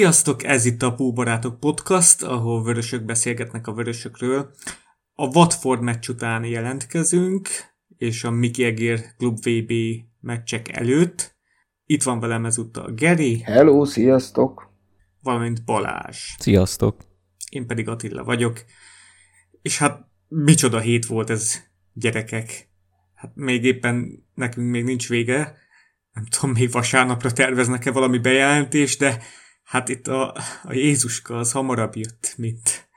Sziasztok, ez itt a Púbarátok podcast, ahol vörösök beszélgetnek a vörösökről. A Watford meccs után jelentkezünk, és a Miki Egér Klub VB meccsek előtt. Itt van velem ezúttal Geri. Hello, sziasztok! Valamint Balázs. Sziasztok! Én pedig Attila vagyok. És hát micsoda hét volt ez, gyerekek. Hát még éppen nekünk még nincs vége. Nem tudom, még vasárnapra terveznek-e valami bejelentést, de hát itt a, a Jézuska az hamarabb jött, mint,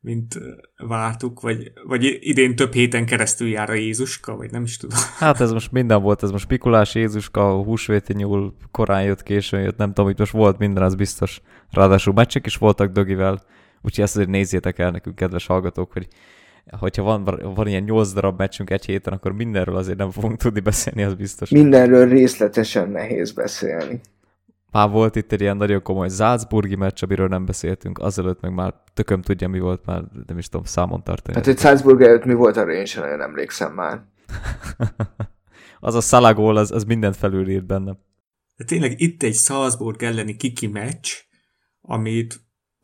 mint vártuk, vagy, vagy idén több héten keresztül jár a Jézuska, vagy nem is tudom. Hát ez most minden volt, ez most Mikulás, Jézuska, a húsvéti nyúl korán jött, későn jött, nem tudom, itt most volt minden, az biztos. Ráadásul meccsek is voltak Dögivel, úgyhogy ezt azért nézzétek el nekünk, kedves hallgatók, hogy hogyha van, van ilyen nyolc darab meccsünk egy héten, akkor mindenről azért nem fogunk tudni beszélni, az biztos. Mindenről részletesen nehéz beszélni. Már volt itt egy ilyen nagyon komoly Salzburgi meccs, amiről nem beszéltünk, azelőtt meg már tököm tudja, mi volt, már nem is tudom számon tartani. Hát, hogy Salzburg előtt mi volt, arra én sem nagyon emlékszem már. az a Szalagól, az, az mindent felülírt bennem. De tényleg itt egy Salzburg elleni kiki meccs, amit,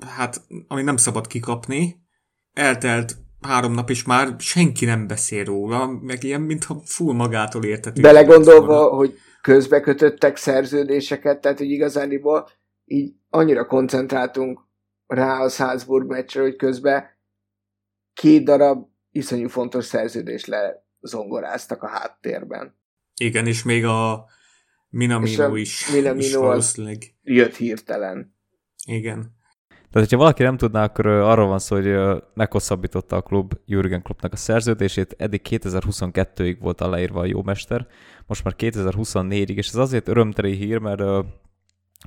hát, amit nem szabad kikapni. Eltelt három nap is már senki nem beszél róla, meg ilyen, mintha full magától értető. Belegondolva, hogy közbe kötöttek szerződéseket, tehát hogy igazániból így annyira koncentráltunk rá a Salzburg meccsre, hogy közben két darab iszonyú fontos szerződés lezongoráztak a háttérben. Igen, és még a Minamino is, Minamino is valószínűleg. jött hirtelen. Igen. Tehát, hogyha valaki nem tudná, akkor arról van szó, hogy meghosszabbította a klub Jürgen Kloppnak a szerződését, eddig 2022-ig volt aláírva a jó mester, most már 2024-ig, és ez azért örömteli hír, mert uh,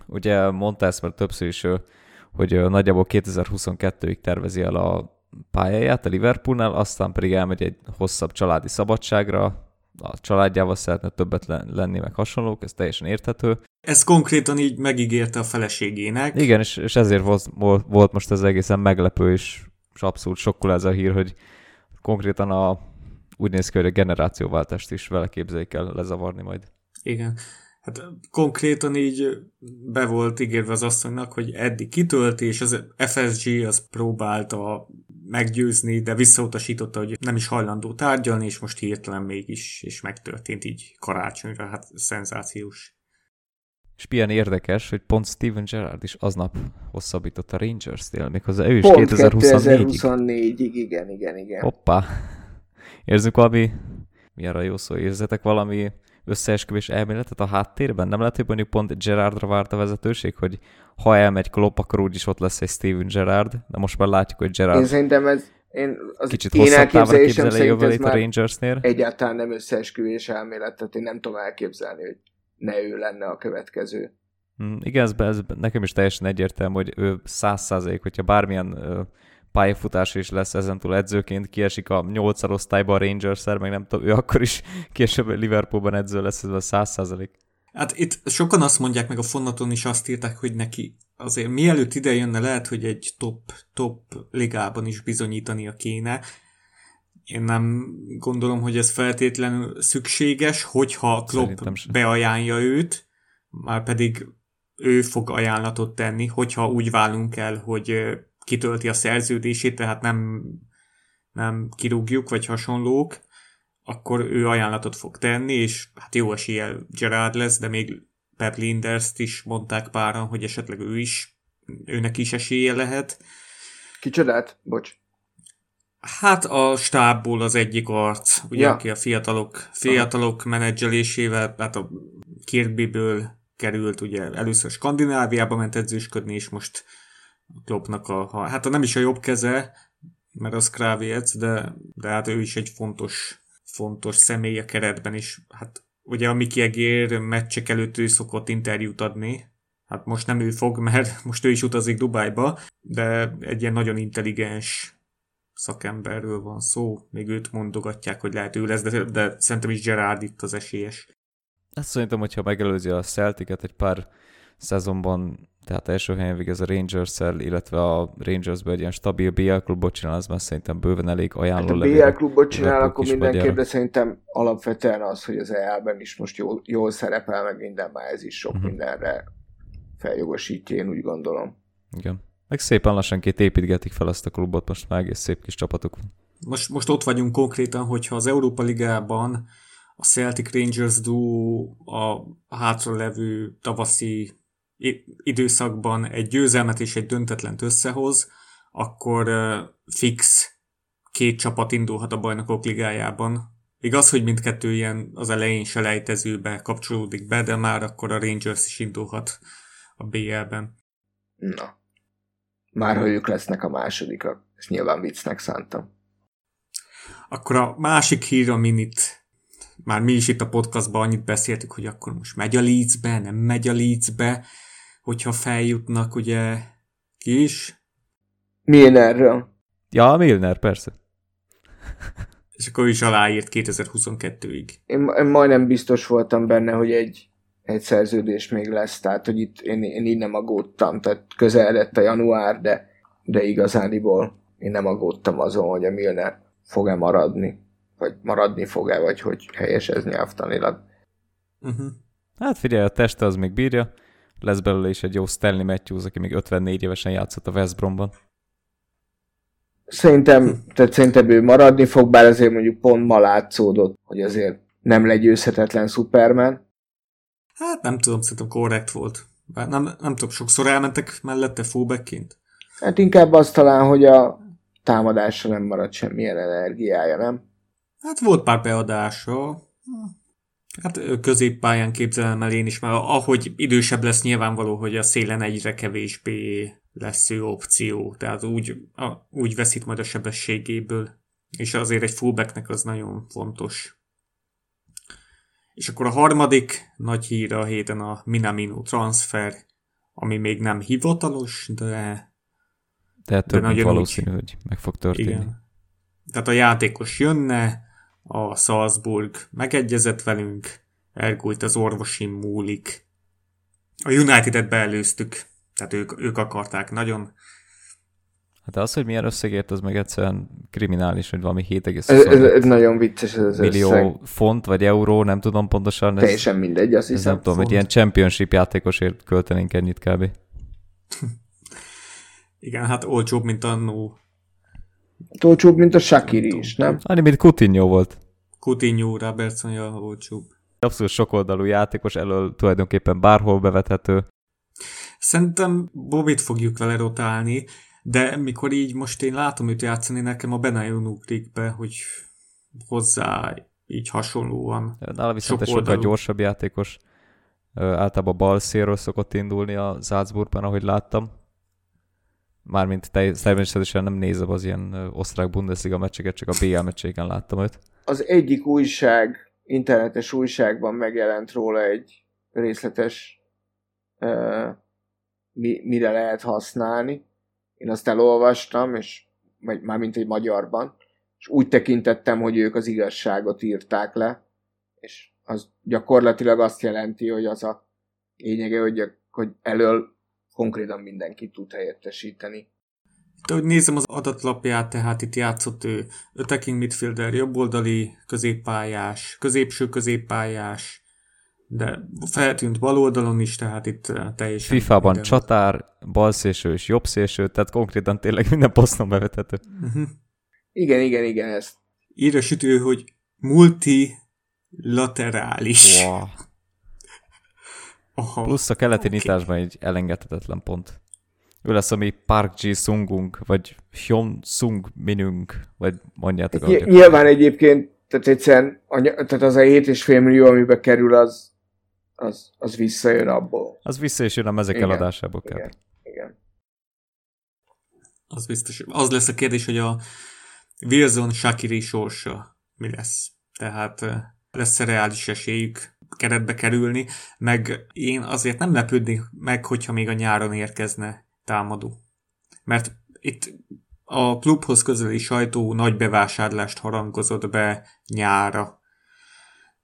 ugye mondta ezt már többször is, uh, hogy uh, nagyjából 2022-ig tervezi el a pályáját a Liverpoolnál, aztán pedig elmegy egy hosszabb családi szabadságra, a családjával szeretne többet lenni, meg hasonlók, ez teljesen érthető. Ez konkrétan így megígérte a feleségének. Igen, és, és ezért volt, volt most ez egészen meglepő, és, és abszolút sokkul ez a hír, hogy konkrétan a, úgy néz ki, hogy a generációváltást is vele képzeljék el lezavarni majd. Igen. Hát konkrétan így be volt ígérve az asszonynak, hogy eddig kitölt, és az FSG az próbálta meggyőzni, de visszautasította, hogy nem is hajlandó tárgyalni, és most hirtelen mégis, és megtörtént így karácsonyra, hát szenzációs. És milyen érdekes, hogy pont Steven Gerrard is aznap hosszabbított a Rangers-nél, méghozzá ő is pont 2024-ig. 2024-ig, igen, igen, igen. Hoppá. Érzünk valami, mi arra jó szó, érzetek valami összeesküvés elméletet a háttérben? Nem lehet, hogy mondjuk pont Gerardra várt a vezetőség, hogy ha elmegy Klopp, akkor úgyis ott lesz egy Steven Gerard, de most már látjuk, hogy Gerard én szerintem ez, én az kicsit én hosszabb távra képzeli jövőlét a Rangersnél. Egyáltalán nem összeesküvés elmélet, tehát én nem tudom elképzelni, hogy ne ő lenne a következő. Mm, igen, ez, ez nekem is teljesen egyértelmű, hogy ő száz százalék, hogyha bármilyen pályafutás is lesz ezentúl edzőként, kiesik a 8 osztályba a rangers meg nem tudom, ő akkor is később Liverpoolban edző lesz, ez a 100% Hát itt sokan azt mondják, meg a fonaton is azt írták, hogy neki azért mielőtt ide jönne, lehet, hogy egy top, top ligában is bizonyítania kéne. Én nem gondolom, hogy ez feltétlenül szükséges, hogyha Klopp beajánlja őt, már pedig ő fog ajánlatot tenni, hogyha úgy válunk el, hogy kitölti a szerződését, tehát nem, nem kirúgjuk, vagy hasonlók, akkor ő ajánlatot fog tenni, és hát jó eséllyel Gerard lesz, de még Pep Linders-t is mondták páran, hogy esetleg ő is, őnek is esélye lehet. Kicsodát? Bocs. Hát a stábból az egyik arc, ugye, ja. aki a fiatalok, fiatalok menedzselésével, hát a Kirkbyből került, ugye először Skandináviába ment edzősködni, és most Kloppnak a, hát a nem is a jobb keze, mert az Kráviec, de, de hát ő is egy fontos, fontos személy a keretben is. Hát ugye a Miki Egér meccsek előtt ő szokott interjút adni, hát most nem ő fog, mert most ő is utazik Dubájba, de egy ilyen nagyon intelligens szakemberről van szó, még őt mondogatják, hogy lehet ő lesz, de, de szerintem is Gerard itt az esélyes. Azt szerintem, hogyha megelőzi a Celticet egy pár szezonban, tehát első helyen végez a rangers illetve a Rangersben egy ilyen stabil BL klubot csinál, az már szerintem bőven elég ajánló hát a BL klubot csinál, akkor mindenképp, de szerintem alapvetően az, hogy az EL-ben is most jól, jól szerepel, meg minden, már ez is sok uh-huh. mindenre feljogosítja, én úgy gondolom. Igen. Meg szépen lassanként építgetik fel azt a klubot, most már egész szép kis csapatuk van. Most, most ott vagyunk konkrétan, hogyha az Európa Ligában a Celtic Rangers duo a hátra levő tavaszi időszakban egy győzelmet és egy döntetlent összehoz, akkor fix két csapat indulhat a bajnokok ligájában. Igaz, hogy mindkettő ilyen az elején selejtezőbe kapcsolódik be, de már akkor a Rangers is indulhat a BL-ben. Na. Már ha ők lesznek a másodikak. Ezt nyilván viccnek szántam. Akkor a másik hír, aminit már mi is itt a podcastban annyit beszéltük, hogy akkor most megy a Leedsbe, nem megy a Leedsbe, hogyha feljutnak, ugye ki is? Milnerről. Ja, Milner, persze. És akkor is aláírt 2022-ig. Én, én majdnem biztos voltam benne, hogy egy, egy szerződés még lesz, tehát hogy itt én, én így nem aggódtam, tehát közel lett a január, de, de igazániból én nem aggódtam azon, hogy a Milner fog-e maradni, vagy maradni fog-e, vagy hogy helyes ez nyelvtanilag. Uh-huh. Hát figyelj, a teste az még bírja, lesz belőle is egy jó Stanley Matthews, aki még 54 évesen játszott a West Bromban. Szerintem, tehát szerintem ő maradni fog, bár azért mondjuk pont ma látszódott, hogy azért nem legyőzhetetlen Superman. Hát nem tudom, szerintem korrekt volt. Bár nem, nem tudom, sokszor elmentek mellette fullbackként. Hát inkább azt talán, hogy a támadásra nem maradt semmilyen energiája, nem? Hát volt pár beadása. Hát középpályán képzelem el én is, mert ahogy idősebb lesz nyilvánvaló, hogy a szélen egyre kevésbé lesz ő opció, tehát úgy, úgy veszít majd a sebességéből, és azért egy fullbacknek az nagyon fontos. És akkor a harmadik nagy hír a héten a Minamino transfer, ami még nem hivatalos, de de de valószínű, úgy, hogy meg fog történni. Igen. Tehát a játékos jönne, a Salzburg megegyezett velünk, Ergult az orvosi múlik. A United-et beelőztük, tehát ők, ők akarták nagyon. Hát az, hogy milyen összegért, az meg egyszerűen kriminális, hogy valami 7, ez, ez, ez nagyon vicces ez az millió összeg. font vagy euró, nem tudom pontosan. Ez, Teljesen mindegy, azt hiszem. Nem tudom, hogy ilyen championship játékosért költenénk ennyit kb. Igen, hát olcsóbb, mint annó. Olcsóbb, mint a Shakiri is, nem? Annyi, mint Coutinho volt. Coutinho, Robertson, ja, olcsóbb. Abszolút sokoldalú játékos, elől tulajdonképpen bárhol bevethető. Szerintem Bobit fogjuk vele rotálni, de mikor így most én látom őt játszani, nekem a Benayon ugrik be, hogy hozzá így hasonlóan. Nála viszont egy sokkal gyorsabb játékos. Általában bal szélről szokott indulni a Salzburgban, ahogy láttam. Mármint természetesen nem nézem az ilyen osztrák Bundesliga meccseket, csak a BL meccseiken láttam őt. Az egyik újság, internetes újságban megjelent róla egy részletes uh, mi, mire lehet használni. Én azt elolvastam, és vagy mármint egy magyarban, és úgy tekintettem, hogy ők az igazságot írták le, és az gyakorlatilag azt jelenti, hogy az a lényege, hogy, hogy elől konkrétan mindenki tud helyettesíteni. Itt, ahogy nézem az adatlapját, tehát itt játszott ő attacking midfielder, jobboldali középpályás, középső középpályás, de feltűnt bal oldalon is, tehát itt eh, teljesen... FIFA-ban minden. csatár, balszélső és jobbszélső, tehát konkrétan tényleg minden poszton bevethető. Uh-huh. Igen, igen, igen, ezt. Írja sütő, hogy multilaterális. Wow. Aha. Plusz a keleti okay. nyitásban egy elengedhetetlen pont. Ő lesz a mi Park Ji Sungunk, vagy Hyun Sung Minung, vagy mondjátok. Ny- nyilván egyébként, tehát egyszerűen tehát az a 7,5 millió, amibe kerül, az, az, az visszajön abból. Az vissza is jön a mezek igen, eladásából. Igen, igen. Az biztos. Az lesz a kérdés, hogy a Wilson Shakiri sorsa mi lesz. Tehát lesz-e reális esélyük keretbe kerülni, meg én azért nem lepődnék meg, hogyha még a nyáron érkezne támadó. Mert itt a klubhoz közeli sajtó nagy bevásárlást harangozott be nyára.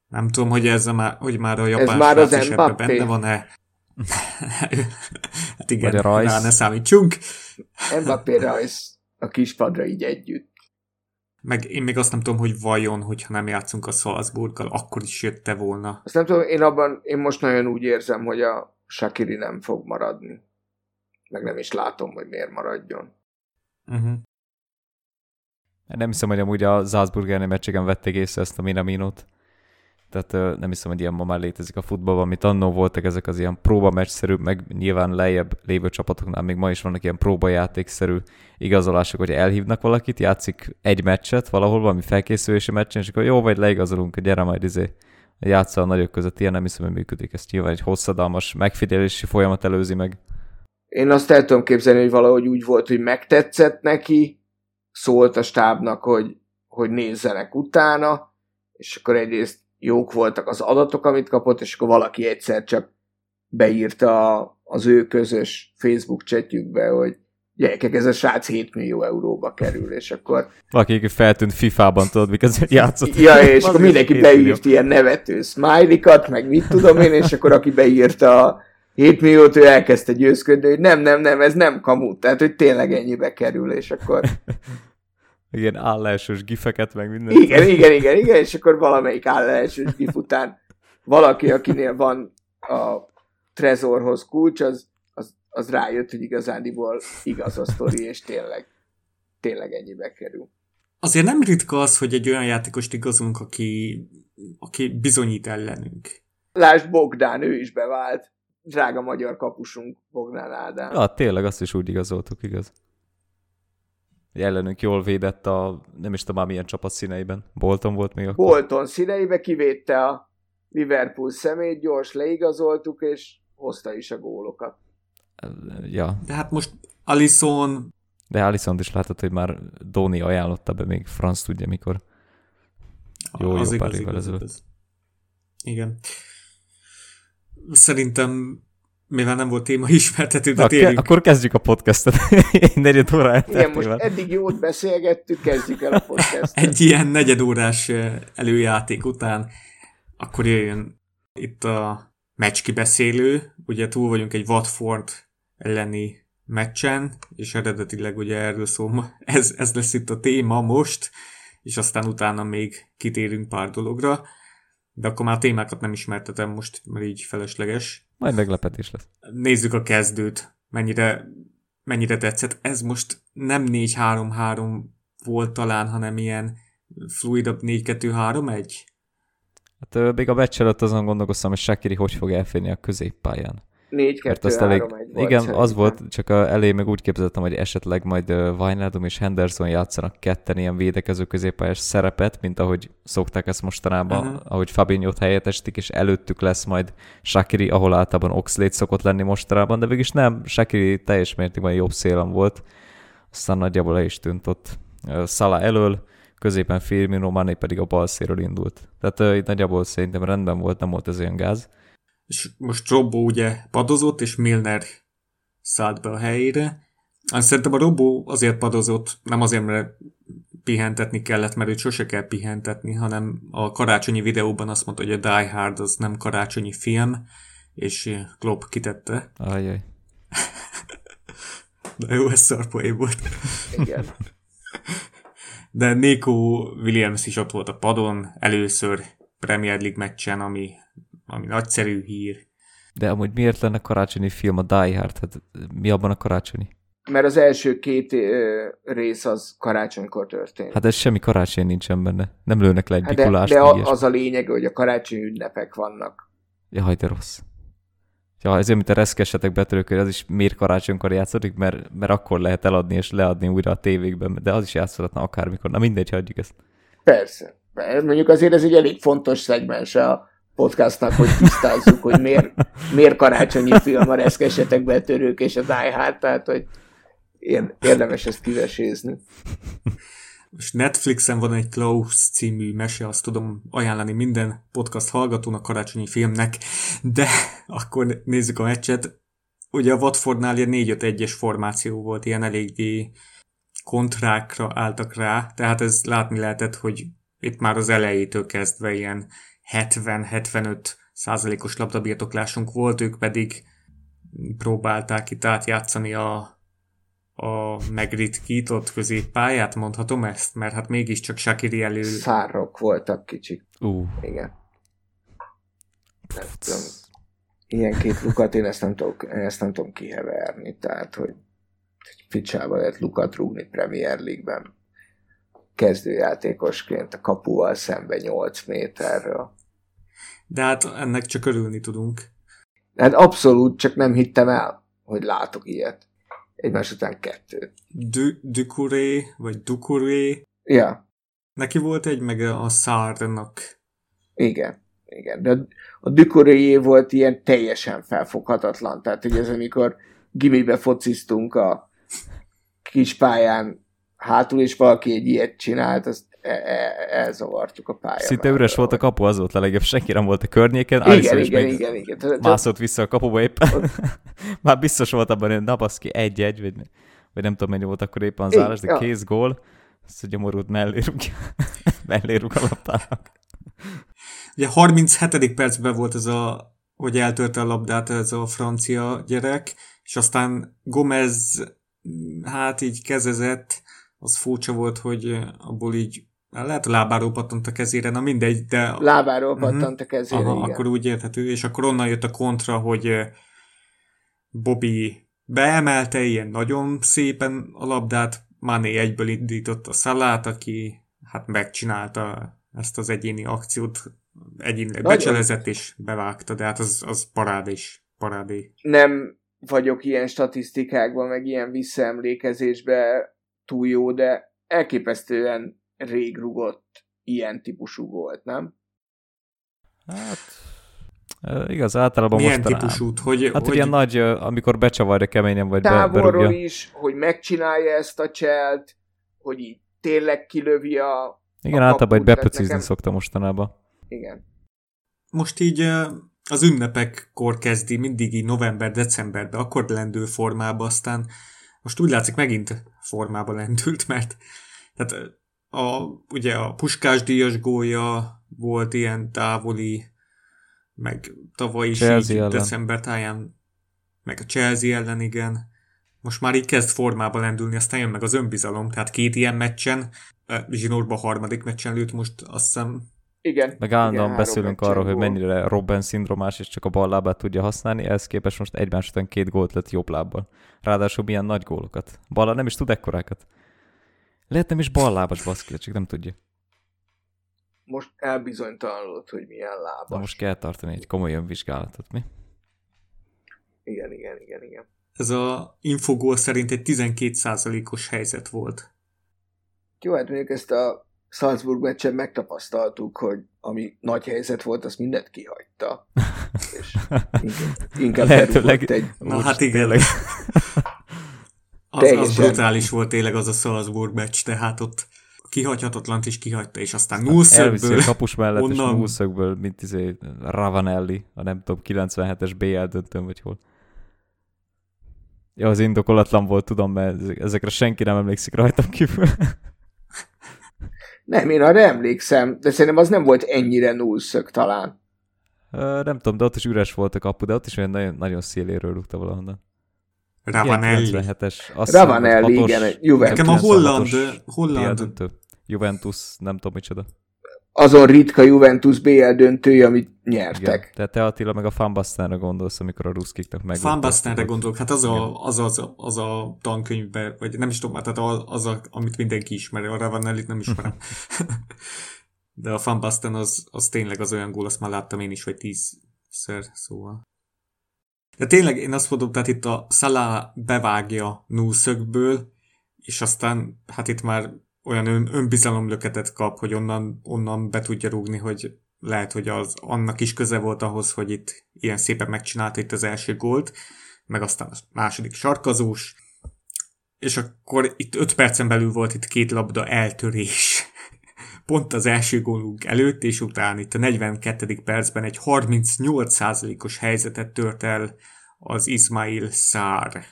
Nem tudom, hogy ez a már, hogy már a japán ez már az is benne van-e. hát igen, a rá ne számítsunk. Mbappé rajz a kispadra így együtt. Meg én még azt nem tudom, hogy vajon, hogyha nem játszunk a Salzburggal, akkor is jötte volna. Azt nem tudom, én abban, én most nagyon úgy érzem, hogy a Shakiri nem fog maradni. meg nem is látom, hogy miért maradjon. Uh-huh. Nem hiszem, hogy amúgy a Salzburg meccsegen vették észre ezt a Minaminot. Tehát nem hiszem, hogy ilyen ma már létezik a futballban, amit annó voltak ezek az ilyen próbameccsszerű, meg nyilván lejjebb lévő csapatoknál még ma is vannak ilyen próbajátékszerű igazolások, hogy elhívnak valakit, játszik egy meccset valahol, valami felkészülési meccsen, és akkor jó, vagy leigazolunk, gyere majd izé játsza a nagyok között, ilyen nem hiszem, hogy működik. Ezt nyilván egy hosszadalmas megfigyelési folyamat előzi meg. Én azt el tudom képzelni, hogy valahogy úgy volt, hogy megtetszett neki, szólt a stábnak, hogy, hogy nézzenek utána, és akkor egyrészt jók voltak az adatok, amit kapott, és akkor valaki egyszer csak beírta az ő közös Facebook chatjükbe, hogy gyerekek, ez a srác 7 millió euróba kerül, és akkor... Valaki feltűnt FIFA-ban, tudod, miközben játszott. Ja, és akkor mindenki beírt ilyen nevető smiley meg mit tudom én, és akkor aki beírta a 7 milliót, ő elkezdte győzködni, hogy nem, nem, nem, ez nem kamut, tehát hogy tényleg ennyibe kerül, és akkor... Igen, állásos gifeket, meg minden. Igen, igen, igen, igen, és akkor valamelyik állásos gif után valaki, akinél van a trezorhoz kulcs, az, az, az rájött, hogy igazándiból igaz a sztori, és tényleg, tényleg ennyibe kerül. Azért nem ritka az, hogy egy olyan játékost igazunk, aki, aki bizonyít ellenünk. Lásd Bogdán, ő is bevált. Drága magyar kapusunk, Bogdán Ádám. Ja, tényleg azt is úgy igazoltuk, igaz ellenünk jól védett a, nem is tudom már milyen csapat színeiben. Bolton volt még akkor? Bolton színeibe kivédte a Liverpool szemét, gyors leigazoltuk, és hozta is a gólokat. Ja. De hát most Alison... De Alison is látod, hogy már Doni ajánlotta be még Franz tudja mikor. Jó, az jó igaz, pár évvel ezelőtt. Igen. Szerintem mivel nem volt téma ismertető, de térjünk. Ke- akkor kezdjük a podcastet. negyed óra Igen, most eddig jót beszélgettük, kezdjük el a podcastet. Egy ilyen negyedórás előjáték után akkor jöjjön itt a meccs kibeszélő. Ugye túl vagyunk egy Watford elleni meccsen, és eredetileg ugye erről szól, ez, ez lesz itt a téma most, és aztán utána még kitérünk pár dologra. De akkor már a témákat nem ismertetem most, mert így felesleges. Majd meglepetés lesz. Nézzük a kezdőt. Mennyire, mennyire tetszett. Ez most nem 4-3-3 volt talán, hanem ilyen fluidabb 4-2-3-1? Hát még a meccs előtt azon gondolkoztam, hogy Shakiri hogy fog elférni a középpályán. 4 2 3 elég, 1 volt Igen, szerintem. az volt, csak a elé meg úgy képzeltem, hogy esetleg majd Wijnaldum és Henderson játszanak ketten ilyen védekező középpályás szerepet, mint ahogy szokták ezt mostanában, uh-huh. ahogy Fabinho-t helyettesítik, és előttük lesz majd Shakiri, ahol általában Oxlade szokott lenni mostanában, de végülis nem, Shakiri teljes mértékben jobb szélem volt, aztán nagyjából le is tűnt ott. Szala elől, középen Firmino, Mané pedig a bal széről indult. Tehát uh, itt nagyjából szerintem rendben volt, nem volt ez olyan gáz és most Robbo ugye padozott, és Milner szállt be a helyére. Azt szerintem a Robbo azért padozott, nem azért, mert pihentetni kellett, mert őt sose kell pihentetni, hanem a karácsonyi videóban azt mondta, hogy a Die Hard az nem karácsonyi film, és Klopp kitette. Ajaj. De jó, ez szarpoé volt. Igen. De Nico Williams is ott volt a padon, először Premier League meccsen, ami ami nagyszerű hír. De amúgy miért lenne karácsonyi film a Die Hard? Hát mi abban a karácsonyi? Mert az első két ö, rész az karácsonykor történt. Hát ez semmi karácsony nincsen benne. Nem lőnek le egy hát de, de a, az a lényeg, hogy a karácsonyi ünnepek vannak. Jaj, de rossz. Ja, ezért, mint a reszkesetek betörőkör, az is miért karácsonykor játszódik, mert, mert akkor lehet eladni és leadni újra a tévékben, de az is játszhatna akármikor. Na mindegy, hagyjuk ezt. Persze. Mondjuk azért ez egy elég fontos szegmens a, podcastnak, hogy tisztázzuk, hogy miért, miért karácsonyi film a reszkesetek betörők és a Die Hard, tehát hogy érdemes ezt kivesézni. Most Netflixen van egy Klaus című mese, azt tudom ajánlani minden podcast hallgatónak karácsonyi filmnek, de akkor nézzük a meccset. Ugye a Watfordnál ilyen 4-5-1-es formáció volt, ilyen eléggé kontrákra álltak rá, tehát ez látni lehetett, hogy itt már az elejétől kezdve ilyen 70-75 százalékos labdabirtoklásunk volt, ők pedig próbálták itt átjátszani a, a megritkitott középpályát, mondhatom ezt? Mert hát mégiscsak Shakiri elő... Szárok voltak kicsik. Uh. Igen. Nem tudom. ilyen két lukat, én ezt nem tudom, én ezt nem tudom kiheverni, tehát, hogy ficsába lehet lukat rúgni Premier League-ben kezdőjátékosként a kapuval szembe 8 méterről. De hát ennek csak örülni tudunk. Hát abszolút, csak nem hittem el, hogy látok ilyet. Egymás után kettőt. Du- Ducouré, vagy Ducouré. Ja. Neki volt egy, meg a Szárnak. Igen. Igen, de a Ducouré volt ilyen teljesen felfoghatatlan. Tehát, hogy ez amikor gimibe fociztunk a kis pályán hátul, és valaki egy ilyet csinált, azt e- e- elzavartuk a pályán. Szinte üres volt a kapu, az volt a legjobb, senki nem volt a környéken. Igen, igen, igen, igen, igen. Mászott vissza a kapuba éppen. Már biztos volt abban, hogy napaszki egy-egy, vagy, vagy nem tudom mennyi volt akkor éppen az állás, de kész gól. Ezt a gyomorút mellé rúgja. mellé rúg a labdának. Ugye 37. percben volt ez a, hogy eltörte a labdát ez a francia gyerek, és aztán Gomez hát így kezezett, az furcsa volt, hogy abból így lehet a lábáról pattant a kezére, na mindegy, de... Lábáról uh-huh. pattant a kezére, Aha, igen. akkor úgy érthető, és akkor onnan jött a kontra, hogy Bobby beemelte ilyen nagyon szépen a labdát, Mané egyből indított a szalát, aki hát megcsinálta ezt az egyéni akciót, egyénileg becselezett és bevágta, de hát az, az parád is, parádé. Nem vagyok ilyen statisztikákban, meg ilyen visszaemlékezésben túl jó, de elképesztően rég rugott ilyen típusú volt, nem? Hát, igaz, általában Milyen most típusú? Hogy, hát hogy... ilyen nagy, amikor becsavarja keményen, vagy Távolról berúgja. is, hogy megcsinálja ezt a cselt, hogy így tényleg kilövi a Igen, a általában egy beprecízni nekem... szokta mostanában. Igen. Most így az ünnepekkor kezdi, mindig így november-decemberben, akkor lendül formába, aztán most úgy látszik megint formába lendült, mert tehát a, ugye a puskás díjas gólya volt ilyen távoli, meg tavaly is Chelsea így ellen. december táján, meg a Chelsea ellen, igen. Most már így kezd formába lendülni, aztán jön meg az önbizalom, tehát két ilyen meccsen, Zsinórba harmadik meccsen lőtt most azt hiszem igen. Meg állandóan igen, beszélünk arról, hogy mennyire Robben szindromás, és csak a bal lábát tudja használni, ehhez képest most egymás után két gólt lett jobb lábbal. Ráadásul milyen nagy gólokat. Balla nem is tud ekkorákat. Lehet nem is bal lábas baszki, csak nem tudja. Most elbizonytalanodott, hogy milyen lábas. Na most kell tartani egy komoly önvizsgálatot, mi? Igen, igen, igen, igen. Ez a infogól szerint egy 12%-os helyzet volt. Jó, hát mondjuk ezt a Salzburg meccsen megtapasztaltuk, hogy ami nagy helyzet volt, azt mindent kihagyta. És inkább, inkább Lehetőleg... egy... Na hát igen. az, az brutális volt tényleg az a Salzburg meccs, tehát ott kihagyhatatlant is kihagyta, és aztán nullszögből... Kapus mellett, onnan... és nullszögből, mint izé Ravanelli, a nem tudom, 97-es BL döntőn, vagy hol. Ja, az indokolatlan volt, tudom, mert ezekre senki nem emlékszik rajtam kívül. Nem, én arra emlékszem, de szerintem az nem volt ennyire nullszög talán. Uh, nem tudom, de ott is üres volt a kapu, de ott is olyan nagyon, nagyon széléről rúgta valahonnan. Ravanelli. 97-es. Ravanelli, igen, Juventus. Nekem a holland, holland. Juventus, nem tudom micsoda azon ritka Juventus BL döntője, amit nyertek. Igen. Tehát te Attila meg a Fanbastanra gondolsz, amikor a ruszkiknak meg. Fanbastanra gondolok, hát az a, az, az, az a tankönyvben, vagy nem is tudom, tehát az, a, amit mindenki ismeri, a Ravanellit nem ismerem. De a Fanbastan az, az tényleg az olyan gól, azt már láttam én is, vagy tízszer, szóval. De tényleg én azt mondom, tehát itt a Salah bevágja nullszögből, és aztán hát itt már olyan ön, önbizalomlöketet kap, hogy onnan, onnan be tudja rúgni, hogy lehet, hogy az annak is köze volt ahhoz, hogy itt ilyen szépen megcsinálta itt az első gólt, meg aztán a második sarkazós, és akkor itt 5 percen belül volt itt két labda eltörés. Pont az első gólunk előtt, és utána itt a 42. percben egy 38%-os helyzetet tört el az Ismail Szár.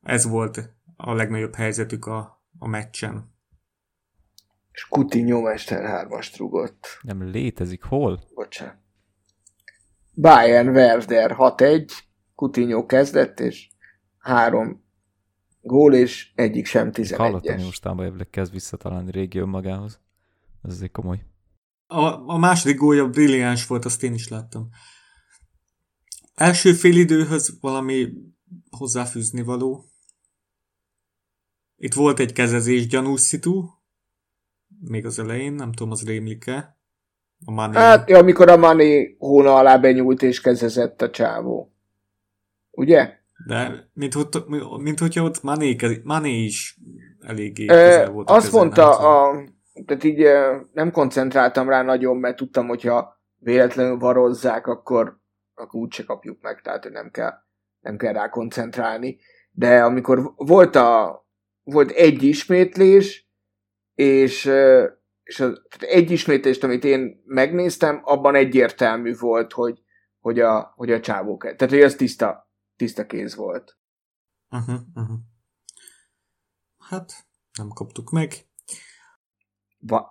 Ez volt a legnagyobb helyzetük a, a meccsen és Coutinho Mester 3 rugott. Nem létezik, hol? Bocsánat. Bayern Werder 6-1, Coutinho kezdett, és három gól, és egyik sem 11-es. Hallottam, hogy mostában kezd visszatalálni régi önmagához. Ez azért komoly. A, a második gólja brilliáns volt, azt én is láttam. Első félidőhöz valami hozzáfűzni való. Itt volt egy kezezés gyanús szitu, még az elején, nem tudom, az rémlik-e. A Money. Hát, ja, amikor a Money hóna alá benyúlt és kezezett a csávó. Ugye? De, mint, hogy, mint hogyha ott Money, Money is eléggé közel volt. Azt mondta, a, tehát így nem koncentráltam rá nagyon, mert tudtam, hogyha véletlenül varozzák, akkor, akkor úgyse kapjuk meg, tehát nem kell, nem kell rá koncentrálni. De amikor volt, a, volt egy ismétlés, és, és az, tehát egy ismétlést, amit én megnéztem, abban egyértelmű volt, hogy, hogy a, hogy a csávók, tehát hogy az tiszta, tiszta kéz volt. Uh-huh, uh-huh. Hát, nem kaptuk meg.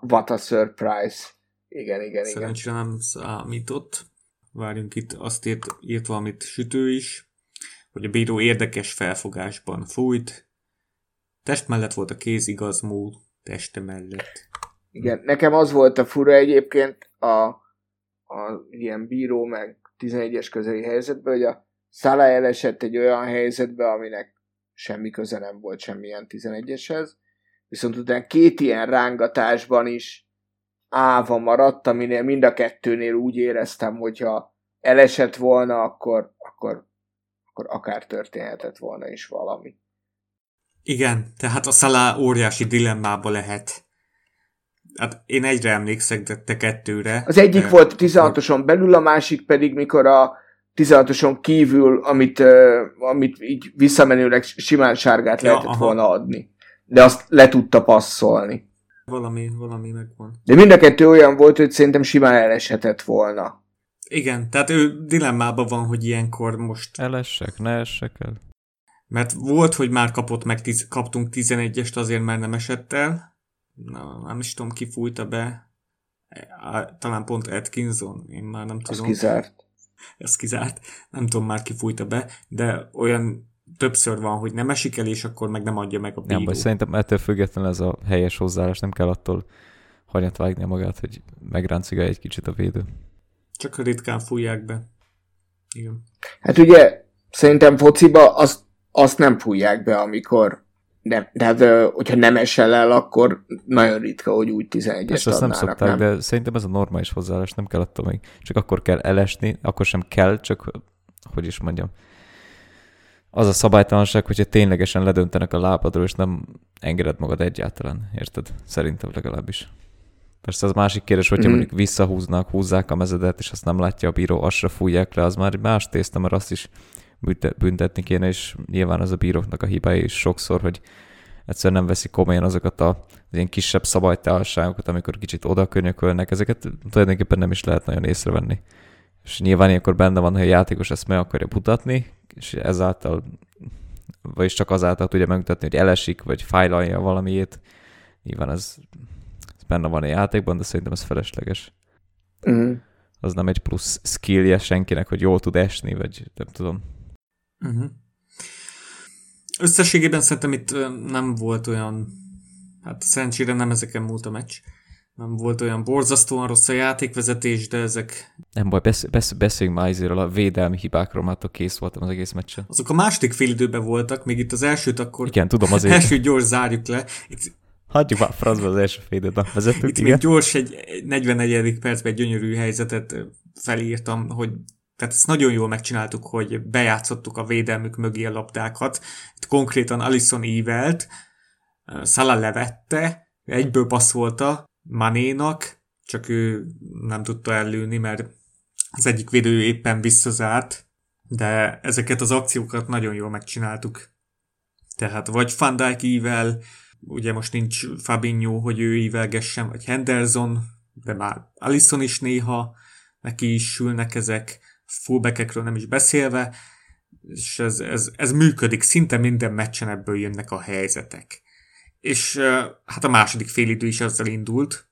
What a surprise. Igen, igen, Szerencsére igen. nem számított. Várjunk itt, azt írt, írt valamit sütő is, hogy a bíró érdekes felfogásban fújt. Test mellett volt a kéz igaz múl, teste mellett. Igen, nekem az volt a fura egyébként a, a ilyen bíró meg 11-es közeli helyzetben, hogy a Szala elesett egy olyan helyzetbe, aminek semmi köze nem volt semmilyen 11-eshez, viszont utána két ilyen rángatásban is áva maradt, aminél mind a kettőnél úgy éreztem, hogyha elesett volna, akkor, akkor, akkor akár történhetett volna is valami. Igen, tehát a Szalá óriási dilemmába lehet. Hát én egyre emlékszek, de te kettőre. Az egyik de... volt 16-oson belül, a másik pedig, mikor a 16-oson kívül, amit, uh, amit így visszamenőleg simán sárgát ja, lehetett aha. volna adni. De azt le tudta passzolni. Valami, valami megvan. De mind a kettő olyan volt, hogy szerintem simán eleshetett volna. Igen, tehát ő dilemmában van, hogy ilyenkor most... Elessek, ne essek el. Mert volt, hogy már kapott meg, tiz, kaptunk 11-est azért, mert nem esett el. Na, nem is tudom, ki fújta be. Talán pont Atkinson, én már nem tudom. Ez kizárt. Ez kizárt. Nem tudom már ki fújta be, de olyan többször van, hogy nem esik el, és akkor meg nem adja meg a bíró. Nem, vagy szerintem ettől függetlenül ez a helyes hozzáállás, nem kell attól hanyat vágni magát, hogy megráncigálja egy kicsit a védő. Csak ritkán fújják be. Igen. Hát ugye szerintem fociba azt, azt nem fújják be, amikor nem, de hát, hogyha nem esel el, akkor nagyon ritka, hogy úgy 11-est Ezt adnának, nem szokták, nem? de szerintem ez a normális hozzáállás, nem kell attól még. Csak akkor kell elesni, akkor sem kell, csak hogy is mondjam, az a szabálytalanság, hogyha ténylegesen ledöntenek a lábadról, és nem engeded magad egyáltalán, érted? Szerintem legalábbis. Persze az másik kérdés, hogyha mm. mondjuk visszahúznak, húzzák a mezedet, és azt nem látja a bíró, azt se fújják le, az már más tészta, mert azt is büntetni kéne, és nyilván az a bíróknak a hibája is sokszor, hogy egyszerűen nem veszik komolyan azokat a, az ilyen kisebb szabálytalanságokat, amikor kicsit oda könyökölnek, ezeket tulajdonképpen nem is lehet nagyon észrevenni. És nyilván ilyenkor benne van, hogy a játékos ezt meg akarja mutatni, és ezáltal, vagyis csak azáltal tudja megmutatni, hogy elesik, vagy fájlalja valamiét. Nyilván ez, ez benne van a játékban, de szerintem ez felesleges. Mm. Az nem egy plusz skillje senkinek, hogy jól tud esni, vagy nem tudom. Uh-huh. Összességében szerintem itt nem volt olyan, hát szerencsére nem ezeken múlt a meccs, nem volt olyan borzasztóan rossz a játékvezetés, de ezek... Nem baj, besz, besz, beszéljünk már ezért a védelmi hibákról, mert kész voltam az egész meccsen. Azok a második félidőben voltak, még itt az elsőt akkor... Igen, tudom azért. Első gyors zárjuk le. Itt... Hagyjuk már francba az első félidőben, vezettük, Itt igen. még gyors egy 44. percben egy gyönyörű helyzetet felírtam, hogy tehát ezt nagyon jól megcsináltuk, hogy bejátszottuk a védelmük mögé a labdákat. Itt konkrétan Alison ívelt, Szala levette, egyből passzolta Manénak, csak ő nem tudta ellőni, mert az egyik védő éppen visszazárt, de ezeket az akciókat nagyon jól megcsináltuk. Tehát vagy Van Dijk ível, ugye most nincs Fabinho, hogy ő ívelgessen, vagy Henderson, de már Alison is néha, neki is sülnek ezek, fullbackekről nem is beszélve, és ez, ez, ez működik, szinte minden meccsen ebből jönnek a helyzetek. És hát a második félidő is azzal indult.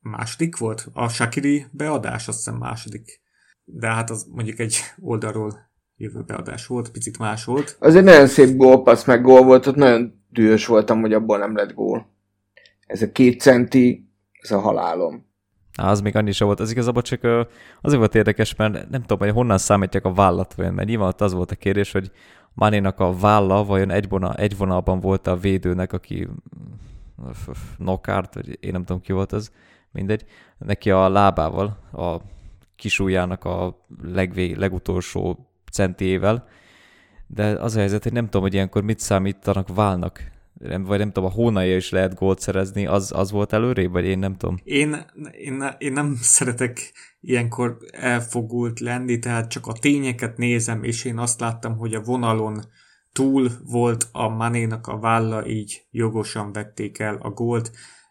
Második volt? A Shakiri beadás, azt hiszem második. De hát az mondjuk egy oldalról jövő beadás volt, picit más volt. Az egy nagyon szép gólpassz, meg gól volt, ott nagyon dühös voltam, hogy abból nem lett gól. Ez a két centi, ez a halálom. Az még annyi sem volt. Az igazából csak azért volt érdekes, mert nem tudom, hogy honnan számítják a vállat, vagy, mert nyilván az volt a kérdés, hogy Manénak a válla vajon egy, vonal, egy vonalban volt a védőnek, aki Nokárt, vagy én nem tudom ki volt az, mindegy, neki a lábával, a kisújának a legvég, legutolsó centével, de az a helyzet, hogy nem tudom, hogy ilyenkor mit számítanak válnak nem, vagy nem tudom, a hónalja is lehet gólt szerezni, az, az volt előrébb, vagy én nem tudom? Én, én, én nem szeretek ilyenkor elfogult lenni, tehát csak a tényeket nézem, és én azt láttam, hogy a vonalon túl volt a Manénak a válla, így jogosan vették el a gólt,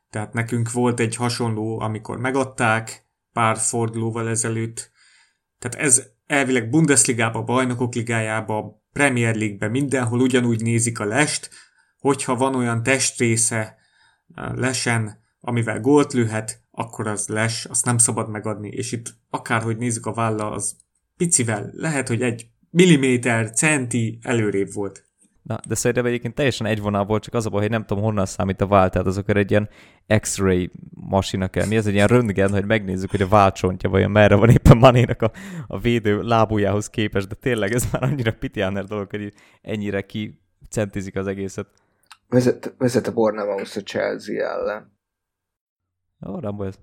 tehát nekünk volt egy hasonló, amikor megadták pár fordulóval ezelőtt, tehát ez elvileg Bundesligába, Bajnokok Ligájába, Premier League-be mindenhol ugyanúgy nézik a lest, hogyha van olyan testrésze lesen, amivel gólt lőhet, akkor az les, azt nem szabad megadni, és itt akárhogy nézzük a válla, az picivel, lehet, hogy egy milliméter, centi előrébb volt. Na, de szerintem egyébként teljesen egy vonal volt, csak az a baj, hogy nem tudom, honnan számít a vált, tehát azok egy ilyen X-ray masina kell. Mi ez egy ilyen röntgen, hogy megnézzük, hogy a válcsontja vajon merre van éppen Manének a, a védő lábújához képest, de tényleg ez már annyira pitiáner dolog, hogy ennyire ki centizik az egészet. Vezet, vezet a Bournemouth a Chelsea ellen. Jó, nem ez.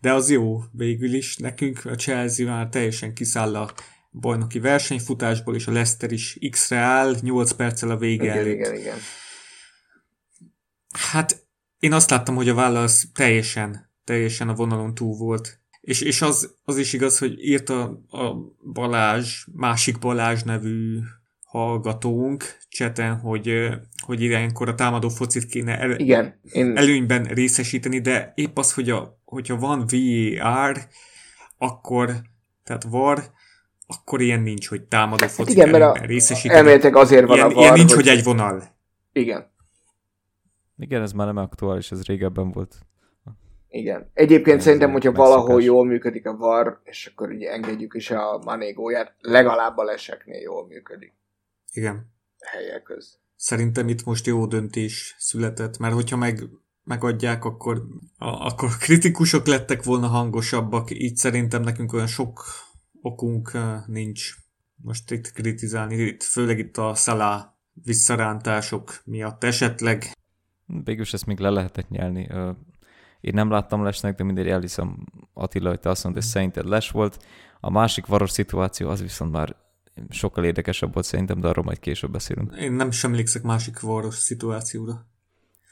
De az jó végül is. Nekünk a Chelsea már teljesen kiszáll a bajnoki versenyfutásból, és a Leicester is X-re áll, 8 perccel a vége igen, előtt. Igen, igen. Hát én azt láttam, hogy a válasz teljesen, teljesen a vonalon túl volt. És, és az, az is igaz, hogy írta a Balázs, másik Balázs nevű hallgatónk cseten, hogy, hogy ilyenkor a támadó focit kéne el, Igen, én... előnyben részesíteni, de épp az, hogy a, hogyha van VAR, akkor, tehát VAR, akkor ilyen nincs, hogy támadó hát focit igen, mert a, részesíteni. Elméletek azért van ilyen, a VAR, ilyen nincs, hogy... hogy egy vonal. Igen. Igen, ez már nem aktuális, ez régebben volt. Igen. Egyébként ez szerintem, hogyha valahol jól működik a VAR, és akkor ugye engedjük is a manégóját, legalább a leseknél jól működik. Igen. Helyek köz. Szerintem itt most jó döntés született, mert hogyha meg, megadják, akkor, a, akkor kritikusok lettek volna hangosabbak, így szerintem nekünk olyan sok okunk nincs most itt kritizálni, itt, főleg itt a szalá visszarántások miatt esetleg. Végülis ezt még le lehetett nyelni. Én nem láttam lesnek, de mindegy elhiszem Attila, hogy te azt mondod, hogy szerinted les volt. A másik varos szituáció az viszont már sokkal érdekesebb volt szerintem, de arról majd később beszélünk. Én nem sem emlékszek másik varos szituációra.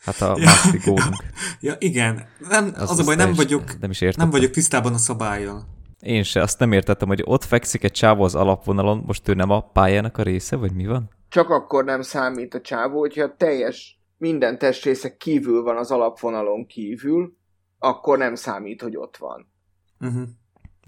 Hát a ja. második gólunk. ja, igen. Nem, az, az a baj, nem vagyok, nem, is nem vagyok tisztában a szabályon. Én se, azt nem értettem, hogy ott fekszik egy csávó az alapvonalon, most ő nem a pályának a része, vagy mi van? Csak akkor nem számít a csávó, hogyha teljes minden testrésze kívül van az alapvonalon kívül, akkor nem számít, hogy ott van. Uh-huh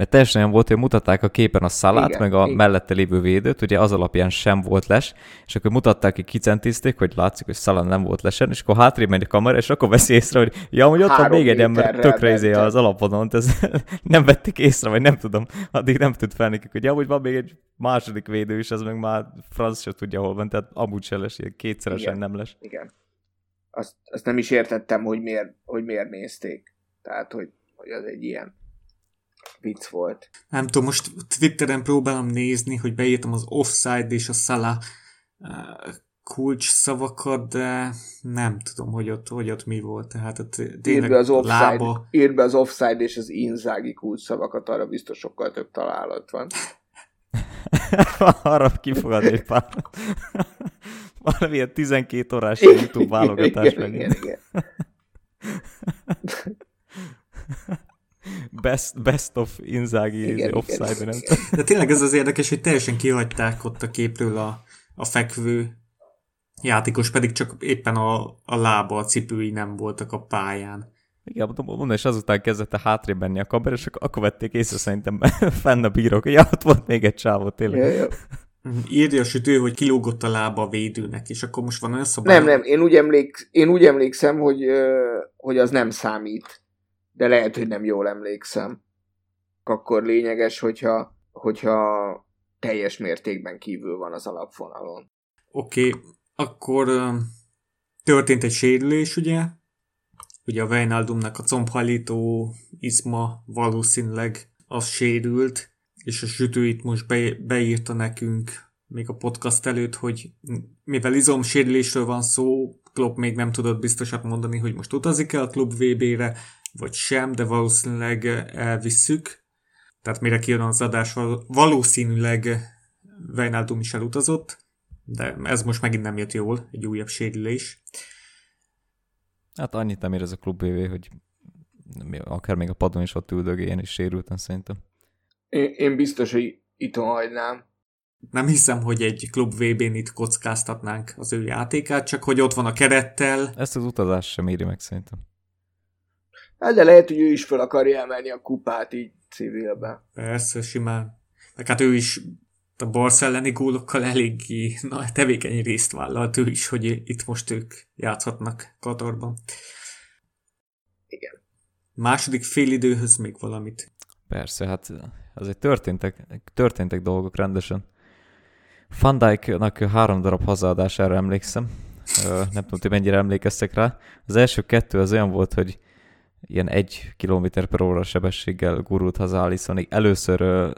mert teljesen olyan volt, hogy mutatták a képen a szalát, igen, meg a igen. mellette lévő védőt, ugye az alapján sem volt les, és akkor mutatták, hogy kicentizték, hogy látszik, hogy szalán nem volt lesen, és akkor hátrébb megy a kamera, és akkor veszi észre, hogy ja, hogy ott van még egy ember tökre izé az alapodon, ez nem vették észre, vagy nem tudom, addig nem tud fel nekik, hogy ja, hogy van még egy második védő is, az meg már franc se tudja, hol van, tehát amúgy se les, kétszeresen igen, nem les. Igen. Azt, azt nem is értettem, hogy miért, hogy miért nézték. Tehát, hogy, hogy az egy ilyen vicc volt. Nem tudom, most Twitteren próbálom nézni, hogy beírtam az offside és a Salah uh, kulcs szavakat, de nem tudom, hogy ott, hogy ott mi volt. Tehát ott írd be az offside, lába... írd be az offside és az inzági kulcs szavakat, arra biztos sokkal több találat van. arra kifogad egy pár. Valamilyen 12 órás YouTube válogatás igen, igen, igen. best, best of Inzaghi igen, offside, nem. De tényleg ez az érdekes, hogy teljesen kihagyták ott a képről a, a fekvő játékos, pedig csak éppen a, a lába, a cipői nem voltak a pályán. Igen, mondom, és azután kezdett a hátrébb menni a kamer, és akkor vették észre szerintem fenn a bírók, hogy ja, ott volt még egy csávó, tényleg. Ja, ja. Írja a sütő, hogy kilógott a lába a védőnek, és akkor most van olyan szabály. Nem, nem, én úgy, emlék, én úgy emlékszem, hogy, hogy az nem számít de lehet, hogy nem jól emlékszem. Akkor lényeges, hogyha, hogyha teljes mértékben kívül van az alapvonalon. Oké, okay, akkor történt egy sérülés, ugye? ugye a Wijnaldumnak a combhajlító izma valószínűleg az sérült, és a sütő itt most be, beírta nekünk még a podcast előtt, hogy mivel izomsérülésről van szó, Klopp még nem tudott biztosat mondani, hogy most utazik-e a klub VB-re, vagy sem, de valószínűleg elvisszük. Tehát mire kijön az adás, valószínűleg Wijnaldum is elutazott, de ez most megint nem jött jól, egy újabb sérülés. Hát annyit nem ér ez a klub VB, hogy akár még a padon is ott üldögéljen és sérülten szerintem. Én, én biztos, hogy itt hagynám. Nem hiszem, hogy egy klub VB-n itt kockáztatnánk az ő játékát, csak hogy ott van a kerettel. Ezt az utazást sem éri meg szerintem. Hát de lehet, hogy ő is fel akarja emelni a kupát így civilbe. Persze, simán. Meg hát ő is a Barca elleni gólokkal eléggé na, tevékeny részt vállalt ő is, hogy itt most ők játszhatnak Katarban. Igen. Második félidőhöz még valamit. Persze, hát azért történtek, történtek dolgok rendesen. Van Dijk-nak három darab hazaadására emlékszem. Nem tudom, hogy mennyire emlékeztek rá. Az első kettő az olyan volt, hogy ilyen egy kilométer per óra sebességgel gurult haza Alissonig. Először